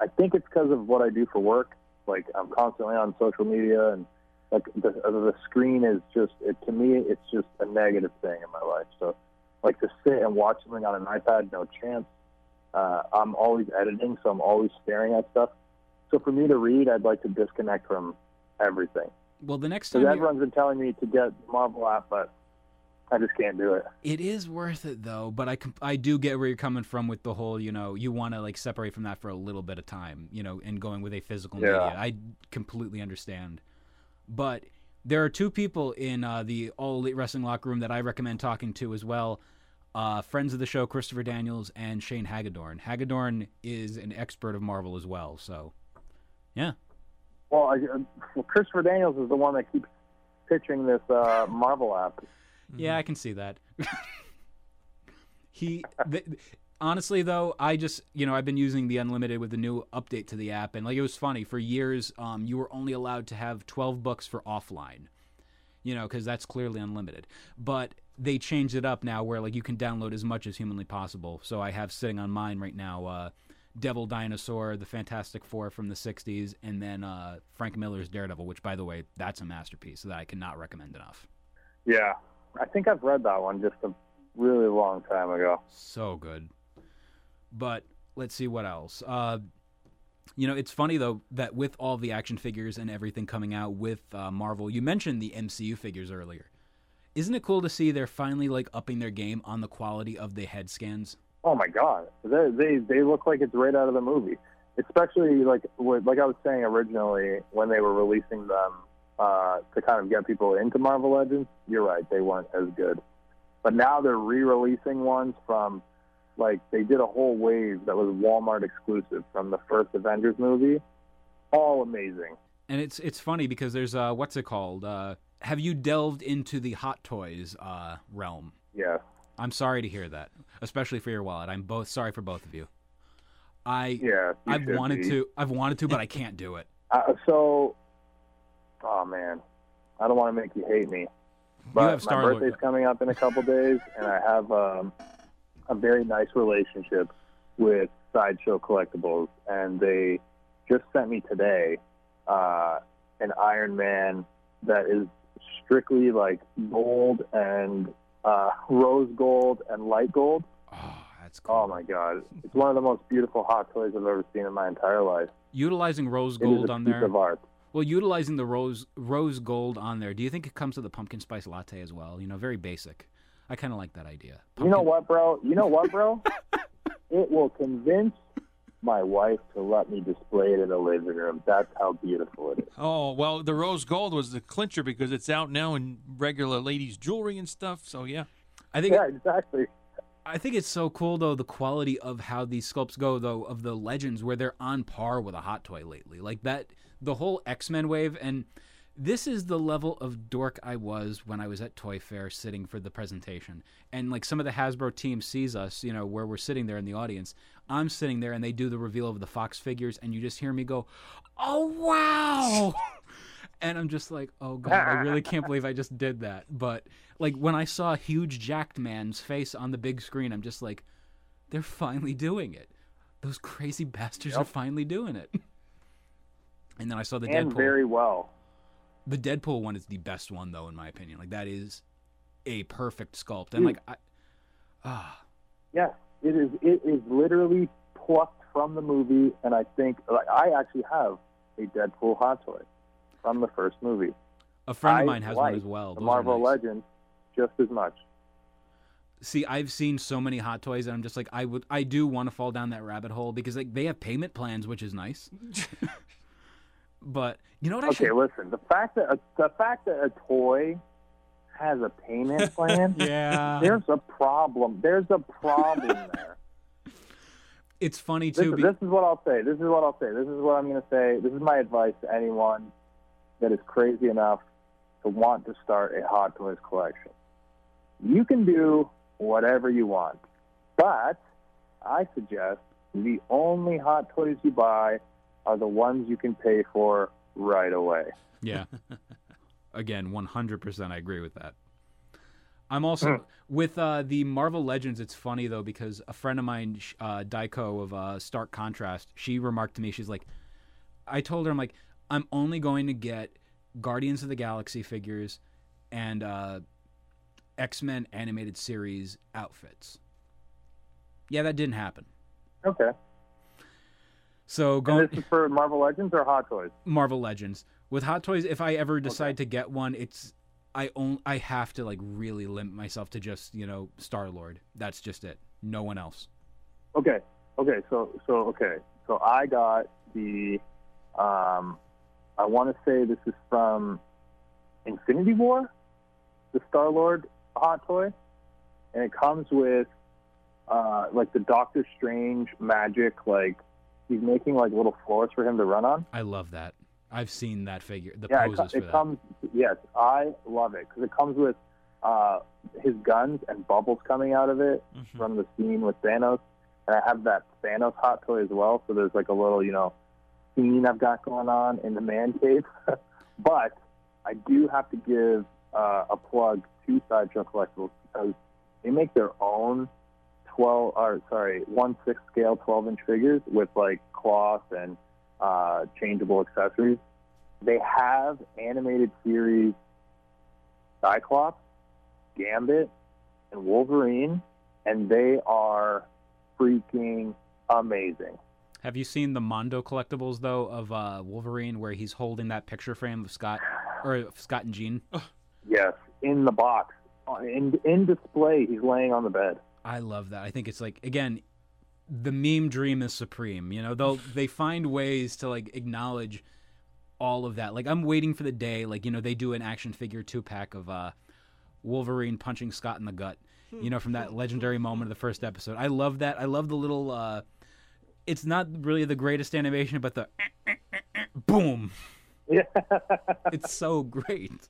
I think it's because of what I do for work. Like I'm constantly on social media and like the the screen is just it to me it's just a negative thing in my life. So like to sit and watch something on an iPad, no chance. Uh, I'm always editing, so I'm always staring at stuff. So for me to read, I'd like to disconnect from everything. well the next time everyone's been telling me to get the Marvel app, but I just can't do it. It is worth it though, but I I do get where you're coming from with the whole, you know, you want to like separate from that for a little bit of time, you know, and going with a physical Yeah. media. I completely understand. But there are two people in uh, the All Elite Wrestling locker room that I recommend talking to as well. Uh, friends of the show, Christopher Daniels and Shane Hagadorn. Hagadorn is an expert of Marvel as well, so yeah. Well, I, uh, well, Christopher Daniels is the one that keeps pitching this uh, Marvel app. Yeah, I can see that. he, th- honestly though, I just you know I've been using the unlimited with the new update to the app, and like it was funny for years. Um, you were only allowed to have twelve books for offline, you know, because that's clearly unlimited. But they changed it up now, where like you can download as much as humanly possible. So I have sitting on mine right now. Uh, Devil Dinosaur, the Fantastic Four from the '60s, and then uh, Frank Miller's Daredevil, which, by the way, that's a masterpiece that I cannot recommend enough. Yeah, I think I've read that one just a really long time ago. So good. But let's see what else. Uh, you know, it's funny though that with all the action figures and everything coming out with uh, Marvel, you mentioned the MCU figures earlier. Isn't it cool to see they're finally like upping their game on the quality of the head scans? Oh my god, they they they look like it's right out of the movie. Especially like like I was saying originally when they were releasing them uh, to kind of get people into Marvel Legends. You're right, they weren't as good. But now they're re-releasing ones from, like they did a whole wave that was Walmart exclusive from the first Avengers movie. All amazing. And it's it's funny because there's uh what's it called? Uh, have you delved into the Hot Toys uh, realm? Yeah. I'm sorry to hear that, especially for your wallet. I'm both sorry for both of you. I Yeah. I've wanted be. to I've wanted to, but I can't do it. Uh, so, oh man, I don't want to make you hate me, but have my birthday's coming up in a couple days, and I have um, a very nice relationship with Sideshow Collectibles, and they just sent me today uh, an Iron Man that is strictly like gold and uh, rose gold and light gold. Oh, that's cool. Oh my god, it's one of the most beautiful hot toys I've ever seen in my entire life. Utilizing rose gold a on piece there. of art. Well, utilizing the rose rose gold on there. Do you think it comes with a pumpkin spice latte as well? You know, very basic. I kind of like that idea. You know what, bro? You know what, bro? it will convince my wife to let me display it in the living room. That's how beautiful it is. Oh well, the rose gold was the clincher because it's out now in regular ladies' jewelry and stuff. So yeah, I think Yeah, exactly. I think it's so cool though the quality of how these sculpts go though of the legends where they're on par with a hot toy lately. Like that the whole X-Men wave and this is the level of dork I was when I was at Toy Fair sitting for the presentation. And like some of the Hasbro team sees us, you know, where we're sitting there in the audience. I'm sitting there and they do the reveal of the Fox figures and you just hear me go, "Oh wow." and I'm just like, "Oh god, I really can't believe I just did that." But like when I saw a Hugh Jackman's face on the big screen, I'm just like, "They're finally doing it. Those crazy bastards are finally doing it." And then I saw the and Deadpool. very well. The Deadpool one is the best one, though, in my opinion. Like that is a perfect sculpt, and like, I, ah, Yes, it is. It is literally plucked from the movie, and I think like I actually have a Deadpool hot toy from the first movie. a friend of I mine has like one as well. The Those Marvel nice. Legends just as much. See, I've seen so many hot toys, and I'm just like, I would, I do want to fall down that rabbit hole because like they have payment plans, which is nice. but you know what I Okay, should? listen. The fact that a, the fact that a toy has a payment plan, Yeah, there's a problem. There's a problem there. it's funny This, too. be- this is what I'll say. This is what I'll say. This is what I'm going to say. This is my advice to anyone that is crazy enough to want to start a Hot Toys collection. You can do whatever you want, but I suggest the only Hot Toys you buy are the ones you can pay for right away. Yeah. Again, 100% I agree with that. I'm also with uh, the Marvel Legends. It's funny though because a friend of mine, uh, Daiko of uh, Stark Contrast, she remarked to me, she's like, I told her, I'm like, I'm only going to get Guardians of the Galaxy figures and uh, X Men animated series outfits. Yeah, that didn't happen. Okay. So And this is for Marvel Legends or Hot Toys? Marvel Legends. With Hot Toys, if I ever decide to get one, it's I only I have to like really limit myself to just, you know, Star Lord. That's just it. No one else. Okay. Okay. So so okay. So I got the um I want to say this is from Infinity War, the Star Lord hot toy, and it comes with uh like the Doctor Strange magic like he's making like little floors for him to run on. I love that. I've seen that figure, the Yeah, it, poses it that. comes. Yes, I love it because it comes with uh, his guns and bubbles coming out of it Mhm. from the scene with Thanos, and I have that Thanos hot toy as well. So there's like a little, you know, scene I've got going on in the man cave. but I do have to give uh, a plug to Sideshow Collectibles because they make their own 12 or sorry, one six scale 12 inch figures with like cloth and uh, changeable accessories. They have animated series Cyclops, Gambit, and Wolverine, and they are freaking amazing. Have you seen the Mondo collectibles though of uh, Wolverine where he's holding that picture frame of Scott or Scott and Jean? Yes, in the box, in in display, he's laying on the bed. I love that. I think it's like again, the meme dream is supreme. You know, they'll they find ways to like acknowledge all of that. Like I'm waiting for the day, like you know, they do an action figure two pack of uh, Wolverine punching Scott in the gut, you know, from that legendary moment of the first episode. I love that. I love the little. uh It's not really the greatest animation, but the boom. Yeah. it's so great.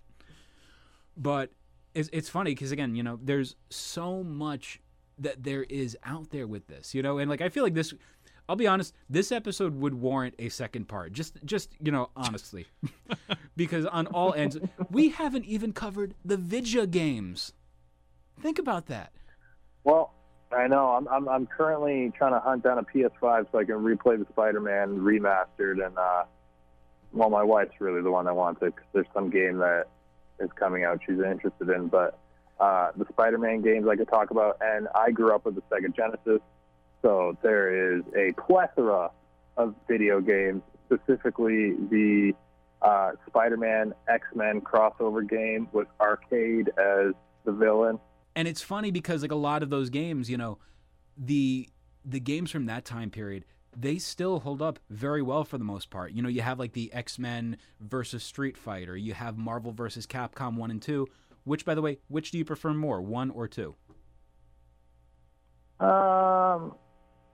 But it's it's funny because again, you know, there's so much that there is out there with this, you know, and like I feel like this. I'll be honest, this episode would warrant a second part. Just just you know, honestly, because on all ends, we haven't even covered the Vidya games. Think about that. Well, I know. I'm, I'm I'm currently trying to hunt down a PS5 so I can replay the Spider-Man remastered, and uh, well, my wife's really the one that wants it because there's some game that is coming out she's interested in. But uh, the Spider-Man games I could talk about, and I grew up with the Sega Genesis, so there is a plethora of video games, specifically the uh, Spider-Man X-Men crossover game with Arcade as the villain. and it's funny because like a lot of those games you know the the games from that time period they still hold up very well for the most part. You know you have like the x-men versus street fighter. You have marvel versus capcom 1 and 2 which by the way which do you prefer more 1 or 2 Um,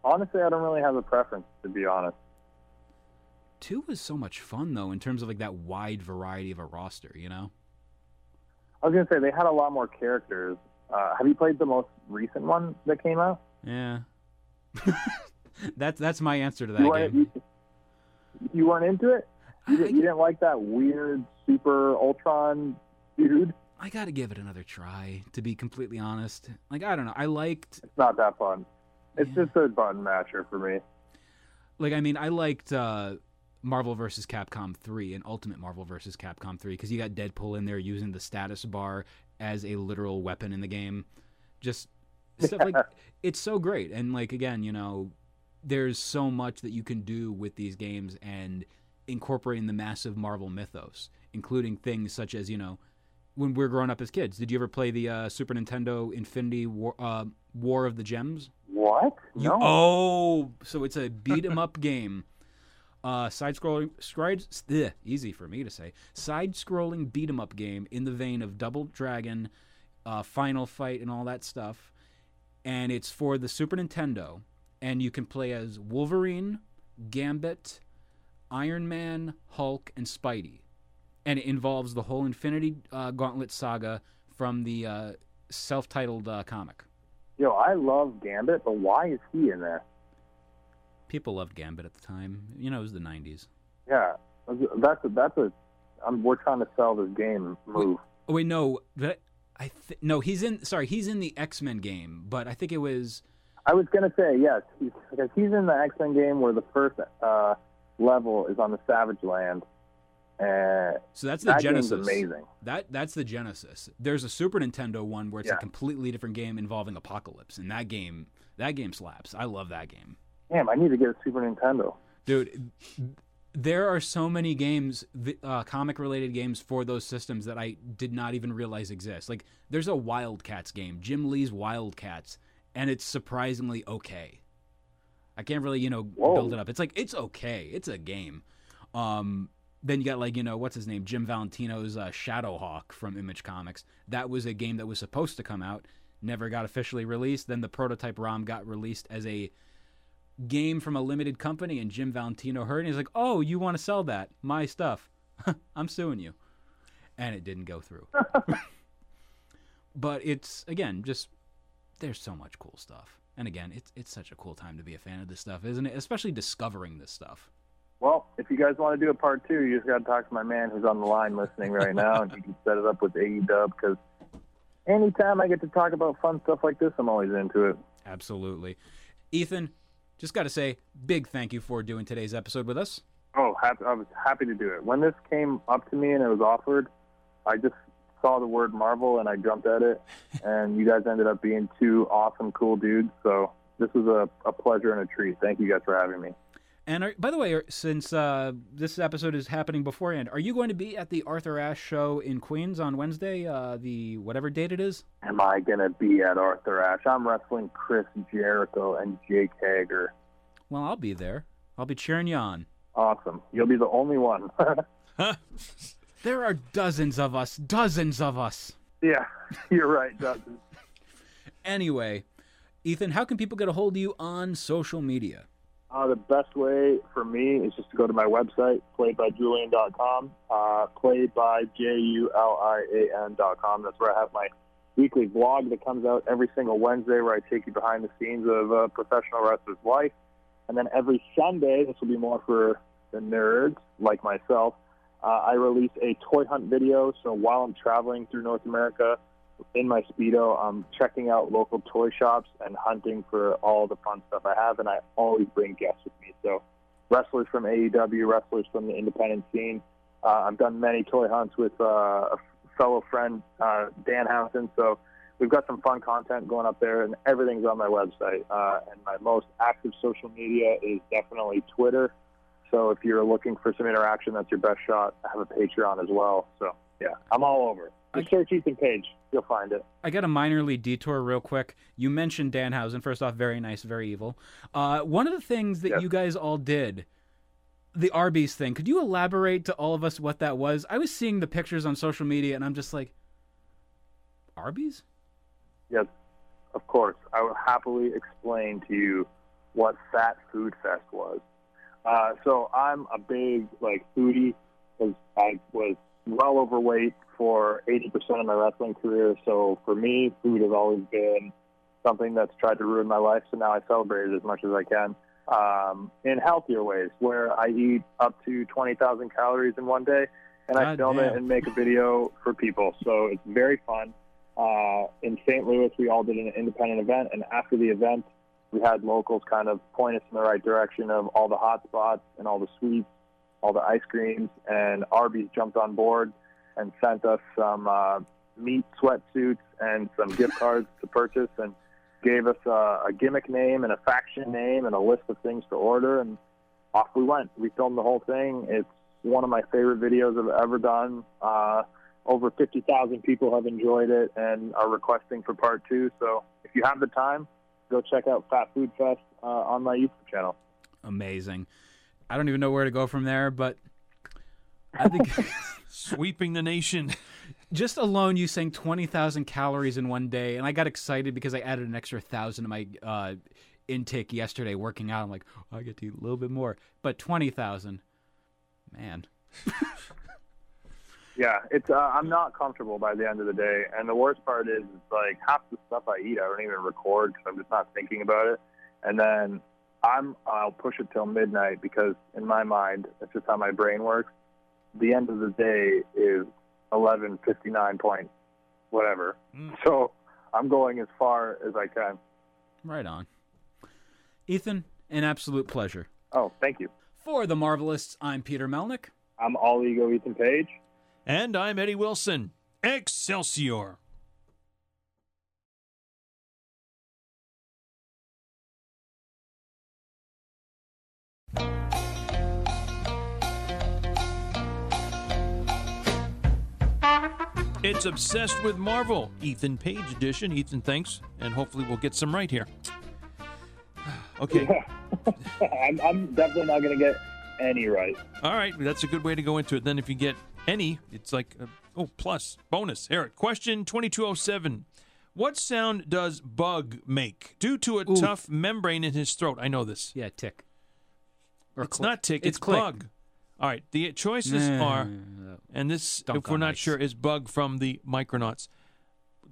honestly, I don't really have a preference, to be honest. 2 was so much fun though in terms of like that wide variety of a roster you know I was gonna say they had a lot more characters. Uh, have you played the most recent one that came out? yeah that's that's my answer to that you, game weren't, you, you weren't into it. You, I- you didn't like that weird Super Ultron dude. I gotta give it another try, to be completely honest. Like, I don't know. I liked, It's not that fun. It's Yeah. just a button masher for me. like, I mean, I liked uh, Marvel vs. Capcom 3 and Ultimate Marvel vs. Capcom 3 because you got Deadpool in there using the status bar as a literal weapon in the game. Just stuff like it's so great. And, like, again, you know, there's so much that you can do with these games and incorporating the massive Marvel mythos, including things such as, you know, when we are growing up as kids. Did you ever play the uh, Super Nintendo Infinity War, uh, War of the Gems? What? You, no. Oh, so it's a beat 'em up game. Uh, side scrolling, ugh, easy for me to say. Side scrolling beat 'em up game in the vein of Double Dragon, uh, Final Fight, and all that stuff. And it's for the Super Nintendo. And you can play as Wolverine, Gambit, Iron Man, Hulk, and Spidey. And it involves the whole Infinity uh, Gauntlet saga from the uh, self titled uh, comic. Yo, I love Gambit, but why is he in there? People loved Gambit at the time. You know, it was the 90s. Yeah, that's a, that's a. I'm, we're trying to sell this game move. Oh wait, no, but I th- no, he's in. Sorry, he's in the X Men game, but I think it was. I was gonna say yes, he's, because he's in the X Men game where the first uh, level is on the Savage Land, So that's the that Genesis. amazing. That that's the Genesis. There's a Super Nintendo one where it's a completely different game involving apocalypse, and that game that game slaps. I love that game, Damn, I need to get a Super Nintendo. dude. There are so many games, uh, comic related games for those systems that I did not even realize exist. Like there's a Wildcats game, Jim Lee's Wildcats, and it's surprisingly okay. I can't really, you know, Whoa. build it up. It's like it's okay. It's a game. Um, then you got like you know what's his name, Jim Valentino's uh, Shadowhawk from Image Comics. That was a game that was supposed to come out, never got officially released. Then the prototype ROM got released as a game from a limited company, and Jim Valentino heard, and he's like, "Oh, you want to sell that? My stuff? I'm suing you." And it didn't go through. but it's again just there's so much cool stuff. And again, it's it's such a cool time to be a fan of this stuff, isn't it? Especially discovering this stuff. Well, if you guys want to do a part two, you just got to talk to my man who's on the line listening right now, and he can set it up with AEW. Because anytime I get to talk about fun stuff like this, I'm always into it. Absolutely. Ethan, just got to say, big thank you for doing today's episode with us. Oh, happy, I was happy to do it. When this came up to me and it was offered, I just saw the word Marvel and I jumped at it. and you guys ended up being two awesome, cool dudes. So this was a, a pleasure and a treat. Thank you guys for having me. And are, by the way, since uh, this episode is happening beforehand, are you going to be at the Arthur Ashe show in Queens on Wednesday, uh, the whatever date it is? Am I going to be at Arthur Ashe? I'm wrestling Chris Jericho and Jake Hager. Well, I'll be there. I'll be cheering you on. Awesome. You'll be the only one. There are dozens of us, dozens of us. yeah, you're right, dozens. Anyway, Ethan, how can people get a hold of you on social media? Uh, the best way for me is just to go to my website, playedbyjulian.com, uh, played by J-U-L-I-A-N.com. That's where I have my weekly vlog that comes out every single Wednesday where I take you behind the scenes of a professional wrestler's life. And then every Sunday, this will be more for the nerds like myself, uh, I release a toy hunt video. So while I'm traveling through North America in my Speedo, I'm checking out local toy shops and hunting for all the fun stuff I have. And I always bring guests with me. So wrestlers from AEW, wrestlers from the independent scene. Uh, I've done many toy hunts with uh, a fellow friend, uh, Danhausen. So we've got some fun content going up there, and everything's on my website. Uh, and my most active social media is definitely Twitter. So if you're looking for some interaction, that's your best shot. I have a Patreon as well. So yeah, I'm all over. Just search Ethan Page, you'll find it. I got a minor minorly detour real quick. You mentioned Danhausen. First off, very nice, very evil. Uh, one of the things that you guys all did, the Arby's thing. Could you elaborate to all of us what that was? I was seeing the pictures on social media, and I'm just like, Arby's? Yes, of course. I will happily explain to you what Fat Food Fest was. Uh, so I'm a big like foodie because I was well overweight for 80% of my wrestling career. So for me, food has always been something that's tried to ruin my life. So now I celebrate it as much as I can um, in healthier ways, where I eat up to 20,000 calories in one day, and I God film damn. it and make a video for people. So it's very fun. Uh, in St. Louis, we all did an independent event, and after the event, we had locals kind of point us in the right direction of all the hot spots and all the sweets, all the ice creams, and Arby's jumped on board and sent us some uh, meat sweatsuits and some gift cards to purchase, and gave us a, a gimmick name and a faction name and a list of things to order, and off we went. We filmed the whole thing. It's one of my favorite videos I've ever done. Uh, over 50,000 people have enjoyed it and are requesting for part two. So if you have the time, go check out Fat Food Fest uh, on my YouTube channel. Amazing. I don't even know where to go from there, but I think Sweeping the nation. just alone you saying 20,000 calories in one day, and I got excited because I added an extra thousand to my uh, intake yesterday working out. I'm like, oh, I get to eat a little bit more, but 20,000, man. Yeah, it's. Uh, I'm not comfortable by the end of the day, and the worst part is, it's like half the stuff I eat, I don't even record because I'm just not thinking about it. And then I'm. I'll push it till midnight because in my mind, that's just how my brain works. The end of the day is 11:59 point, whatever. Hmm. So I'm going as far as I can. Right on. Ethan, an absolute pleasure. Oh, thank you. For the Marvelists, I'm Peter Melnick. I'm all ego Ethan Page. And I'm Eddie Wilson. Excelsior. It's Obsessed with Marvel, Ethan Page edition. Ethan, thanks, and hopefully we'll get some right here. Okay. I'm, I'm definitely not going to get any right. All right, that's a good way to go into it. Then, if you get any, it's like, uh, oh, plus, bonus. Here, question 2207. What sound does Bug make due to a Ooh. tough membrane in his throat? I know this. Yeah, tick. Or It's click. not tick, It's it's, click. bug. All right, the choices are, Nah. And this, Dunk if we're not ice. sure, is bug from the Micronauts.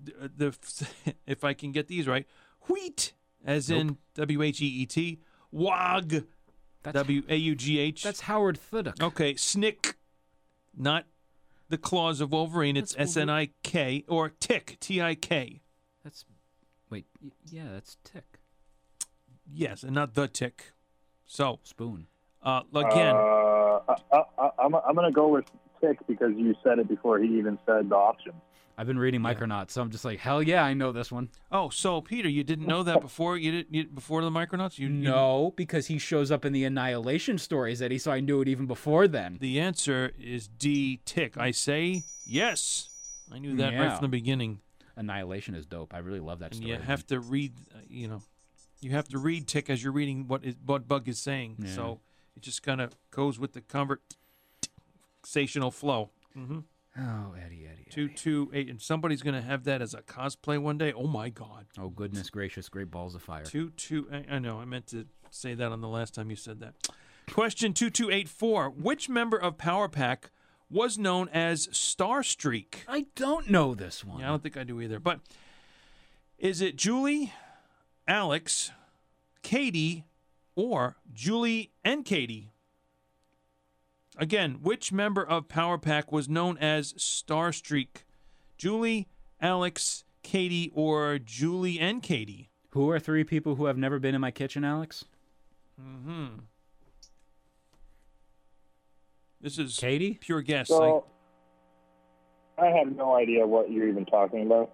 The, the if I can get these right, wheat, as in W H E E T, wog, W A U G H. that's Howard the Duck. Okay, snick, not the claws of Wolverine. It's That's S N I K or tick, T I K. That's wait, y- yeah, that's tick. Yes, and not the tick. So Spoon. uh, again, Uh, I, I, I'm, I'm going to go with tick because you said it before he even said the option. I've been reading Micronauts, so I'm just like, hell yeah, I know this one. oh, so Peter, you didn't know that before you did you, before the Micronauts. You, you- No, because he shows up in the Annihilation stories, Eddie. So I knew it even before then. the answer is D. Tick. I say yes. I knew that right from the beginning. Annihilation is dope. I really love that And story. you have to read, uh, you know, you have to read Tick as you're reading what is what Bug is saying. Yeah. So it just kind of goes with the conversational flow. hmm Oh, Eddie, Eddie. Two two eight, and somebody's gonna have that as a cosplay one day. Oh my God. Oh goodness gracious! Great balls of fire. Two two. I, I know. I meant to say that on the last time you said that. Question two two eight four. Which member of Power Pack was known as Starstreak? I don't know this one. Yeah, I don't think I do either. But is it Julie, Alex, Katie, or Julie and Katie? Again, which member of Power Pack was known as Starstreak? Julie, Alex, Katie, or Julie and Katie? Who are three people who have never been in my kitchen, Alex? Mm-hmm. This is Katie? pure guess. So, I have no idea what you're even talking about.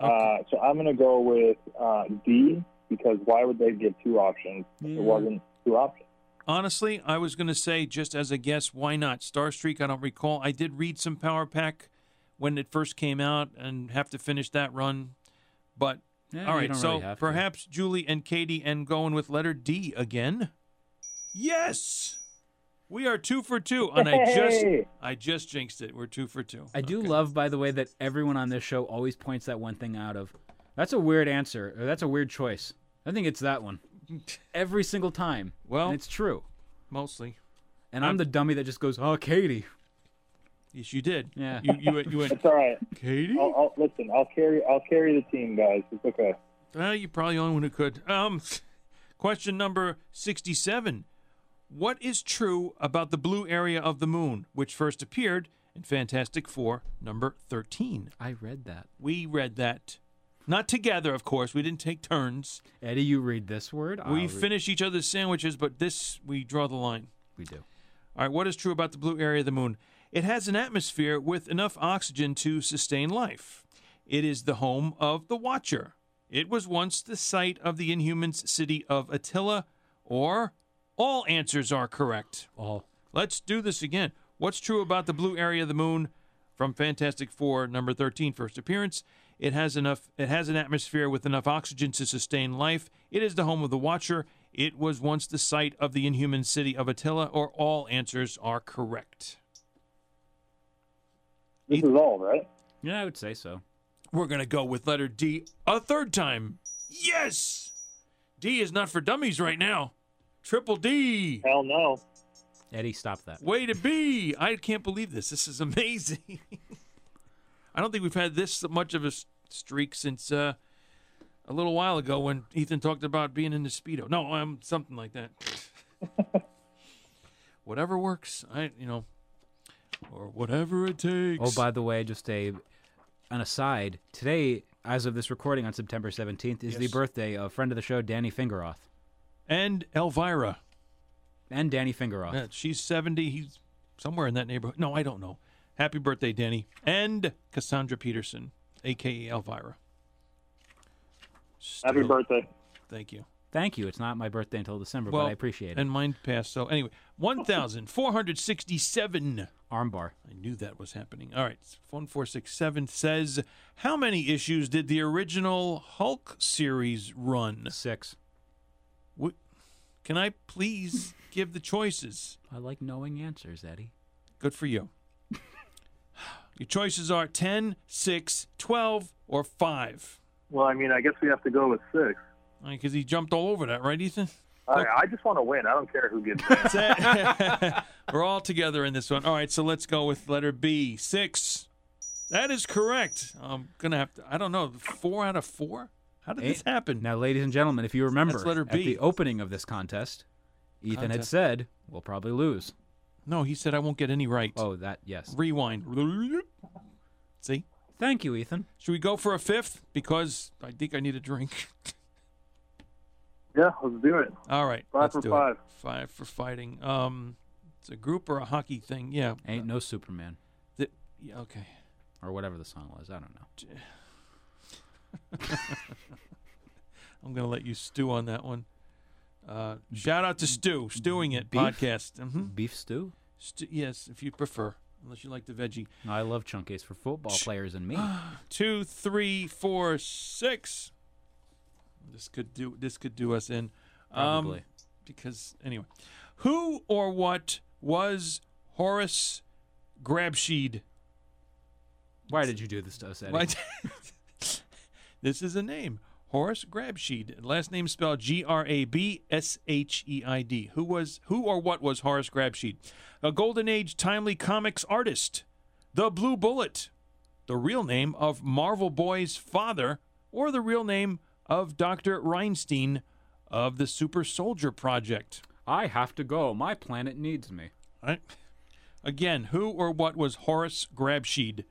Okay. Uh, so I'm going to go with uh, D because why would they give two options? if Yeah. It wasn't two options. Honestly, I was going to say, just as a guess, why not? Starstreak, I don't recall. I did read some Power Pack when it first came out and have to finish that run. But, Yeah, all you right, don't so really have to. perhaps Julie and Katie and going with letter D again. Yes! We are two for two. And I just I just jinxed it. We're two for two. I do Okay. love, by the way, that everyone on this show always points that one thing out of. That's a weird answer. Or that's a weird choice. I think it's that one. Every single time. Well- and it's true. mostly. And I'm, I'm- the dummy that just goes, "Oh, Katie." Yes, you did. Yeah. You you, went- you went It's all right. Katie? I'll, I'll, listen, I'll carry. I'll carry the team, guys. It's okay. Well, you're probably the only one who could. Um, question number 67. What is true about the blue area of the moon, which first appeared in Fantastic Four number 13? I read that. We read that. Not together, of course. We didn't take turns. Eddie, you read this word. I'll we read- finish each other's sandwiches, but this, we draw the line. We do. All right, what is true about the blue area of the moon? It has an atmosphere with enough oxygen to sustain life. It is the home of the Watcher. It was once the site of the Inhumans city of Attila, or all answers are correct. All. Let's do this again. What's true about the blue area of the moon from Fantastic Four number 13 first appearance? It has enough it has an atmosphere with enough oxygen to sustain life. It is the home of the Watcher. It was once the site of the inhuman city of Attila or all answers are correct. This is all right. Yeah, I would say so. We're going to go with letter D a third time. Yes. D is not for dummies right now. Triple D. Hell no. Eddie, stop that. Way to be! I can't believe this. This is amazing. I don't think we've had this much of a streak since uh, a little while ago when Ethan talked about being in the speedo. No, um, something like that. whatever works. I, you know, or whatever it takes. Oh, by the way, just a an aside. Today, as of this recording on September 17th, is the birthday of friend of the show Danny Fingeroth and Elvira. and Danny Fingeroth. Yeah, she's seventy. He's somewhere in that neighborhood. No, I don't know. Happy birthday, Danny, and Cassandra Peterson, aka Elvira. Happy birthday. Thank you. Thank you. It's not my birthday until December, Well, but I appreciate it. And mine passed. So anyway, one thousand four hundred sixty-seven. Armbar. I knew that was happening. All right, one four six seven says, how many issues did the original Hulk series run? Six. What, can I please give the choices? I like knowing answers, Eddie. Good for you. Your choices are 10, 6, 12, or 5. Well, I mean, I guess we have to go with six. Because he jumped all over that, right, Ethan? I, I just want to win. I don't care who gets it. We're all together in this one. All right, so let's go with letter B. Six. That is correct. I'm gonna have to. I don't know. Four out of four. How did this happen? Now, ladies and gentlemen, if you remember, That's letter at B. the opening of this contest, Ethan had said, we'll probably lose. No, he said I won't get any right. Oh, that, yes. Rewind. See? Thank you, Ethan. Should we go for a fifth? Because I think I need a drink. yeah, let's do it. All right. 5 let's for do five. It. Five for fighting. Um, it's a group or a hockey thing. Yeah. Ain't no Superman. The- yeah, okay. Or whatever the song was. I don't know. I'm going to let you stew on that one. Uh, shout out to Stu, Stewing It Beef? podcast. hmm Beef stew? Yes, if you prefer, unless you like the veggie. I love chunkies for football players and me. Two, three, four, six. This could do. This could do us in. Um, Probably. because anyway, who or what was Horace Grabscheid? Why did you do this to us, Eddie? What? this is a name. Horace Grabscheid. Last name spelled G R A B S H E I D. Who was who or what was Horace Grabscheid? A golden age timely comics artist. The Blue Bullet. The real name of Marvel Boy's father, or the real name of Dr. Reinstein of the Super Soldier Project. I have to go. My planet needs me. Right? Again, who or what was Horace Grabscheid?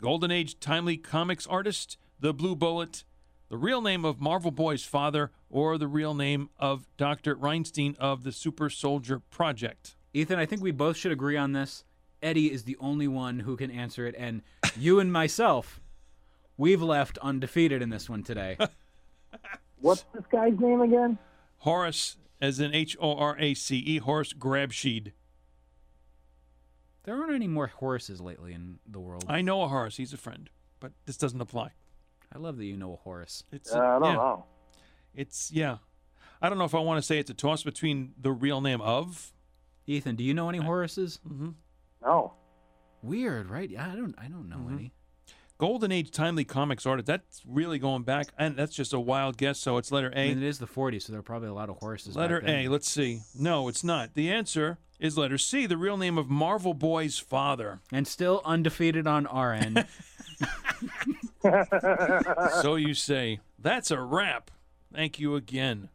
Golden Age timely comics artist, the Blue Bullet, the real name of Marvel Boy's father, or the real name of Dr. Reinstein of the Super Soldier Project? Ethan, I think we both should agree on this. Eddie is the only one who can answer it, and you and myself, we've left undefeated in this one today. What's this guy's name again? Horace, as in H O R A C E, Horace Grabscheid. there aren't any more horses lately in the world. I know a Horace, he's a friend, but this doesn't apply. I love that you know a horse. It's Uh, I don't yeah, know. It's yeah. I don't know if I want to say it's a toss between the real name of Ethan, do you know any horses? No. Weird, right? Yeah, I don't. I don't know any. Golden Age timely comics artist. That's really going back, and that's just a wild guess. So it's letter I A. mean, it is the 40s, so there are probably a lot of horses. letter back then. A. Let's see. No, it's not. The answer is letter C. The real name of Marvel Boy's father. and still undefeated on our end. so you say. That's a wrap. Thank you again.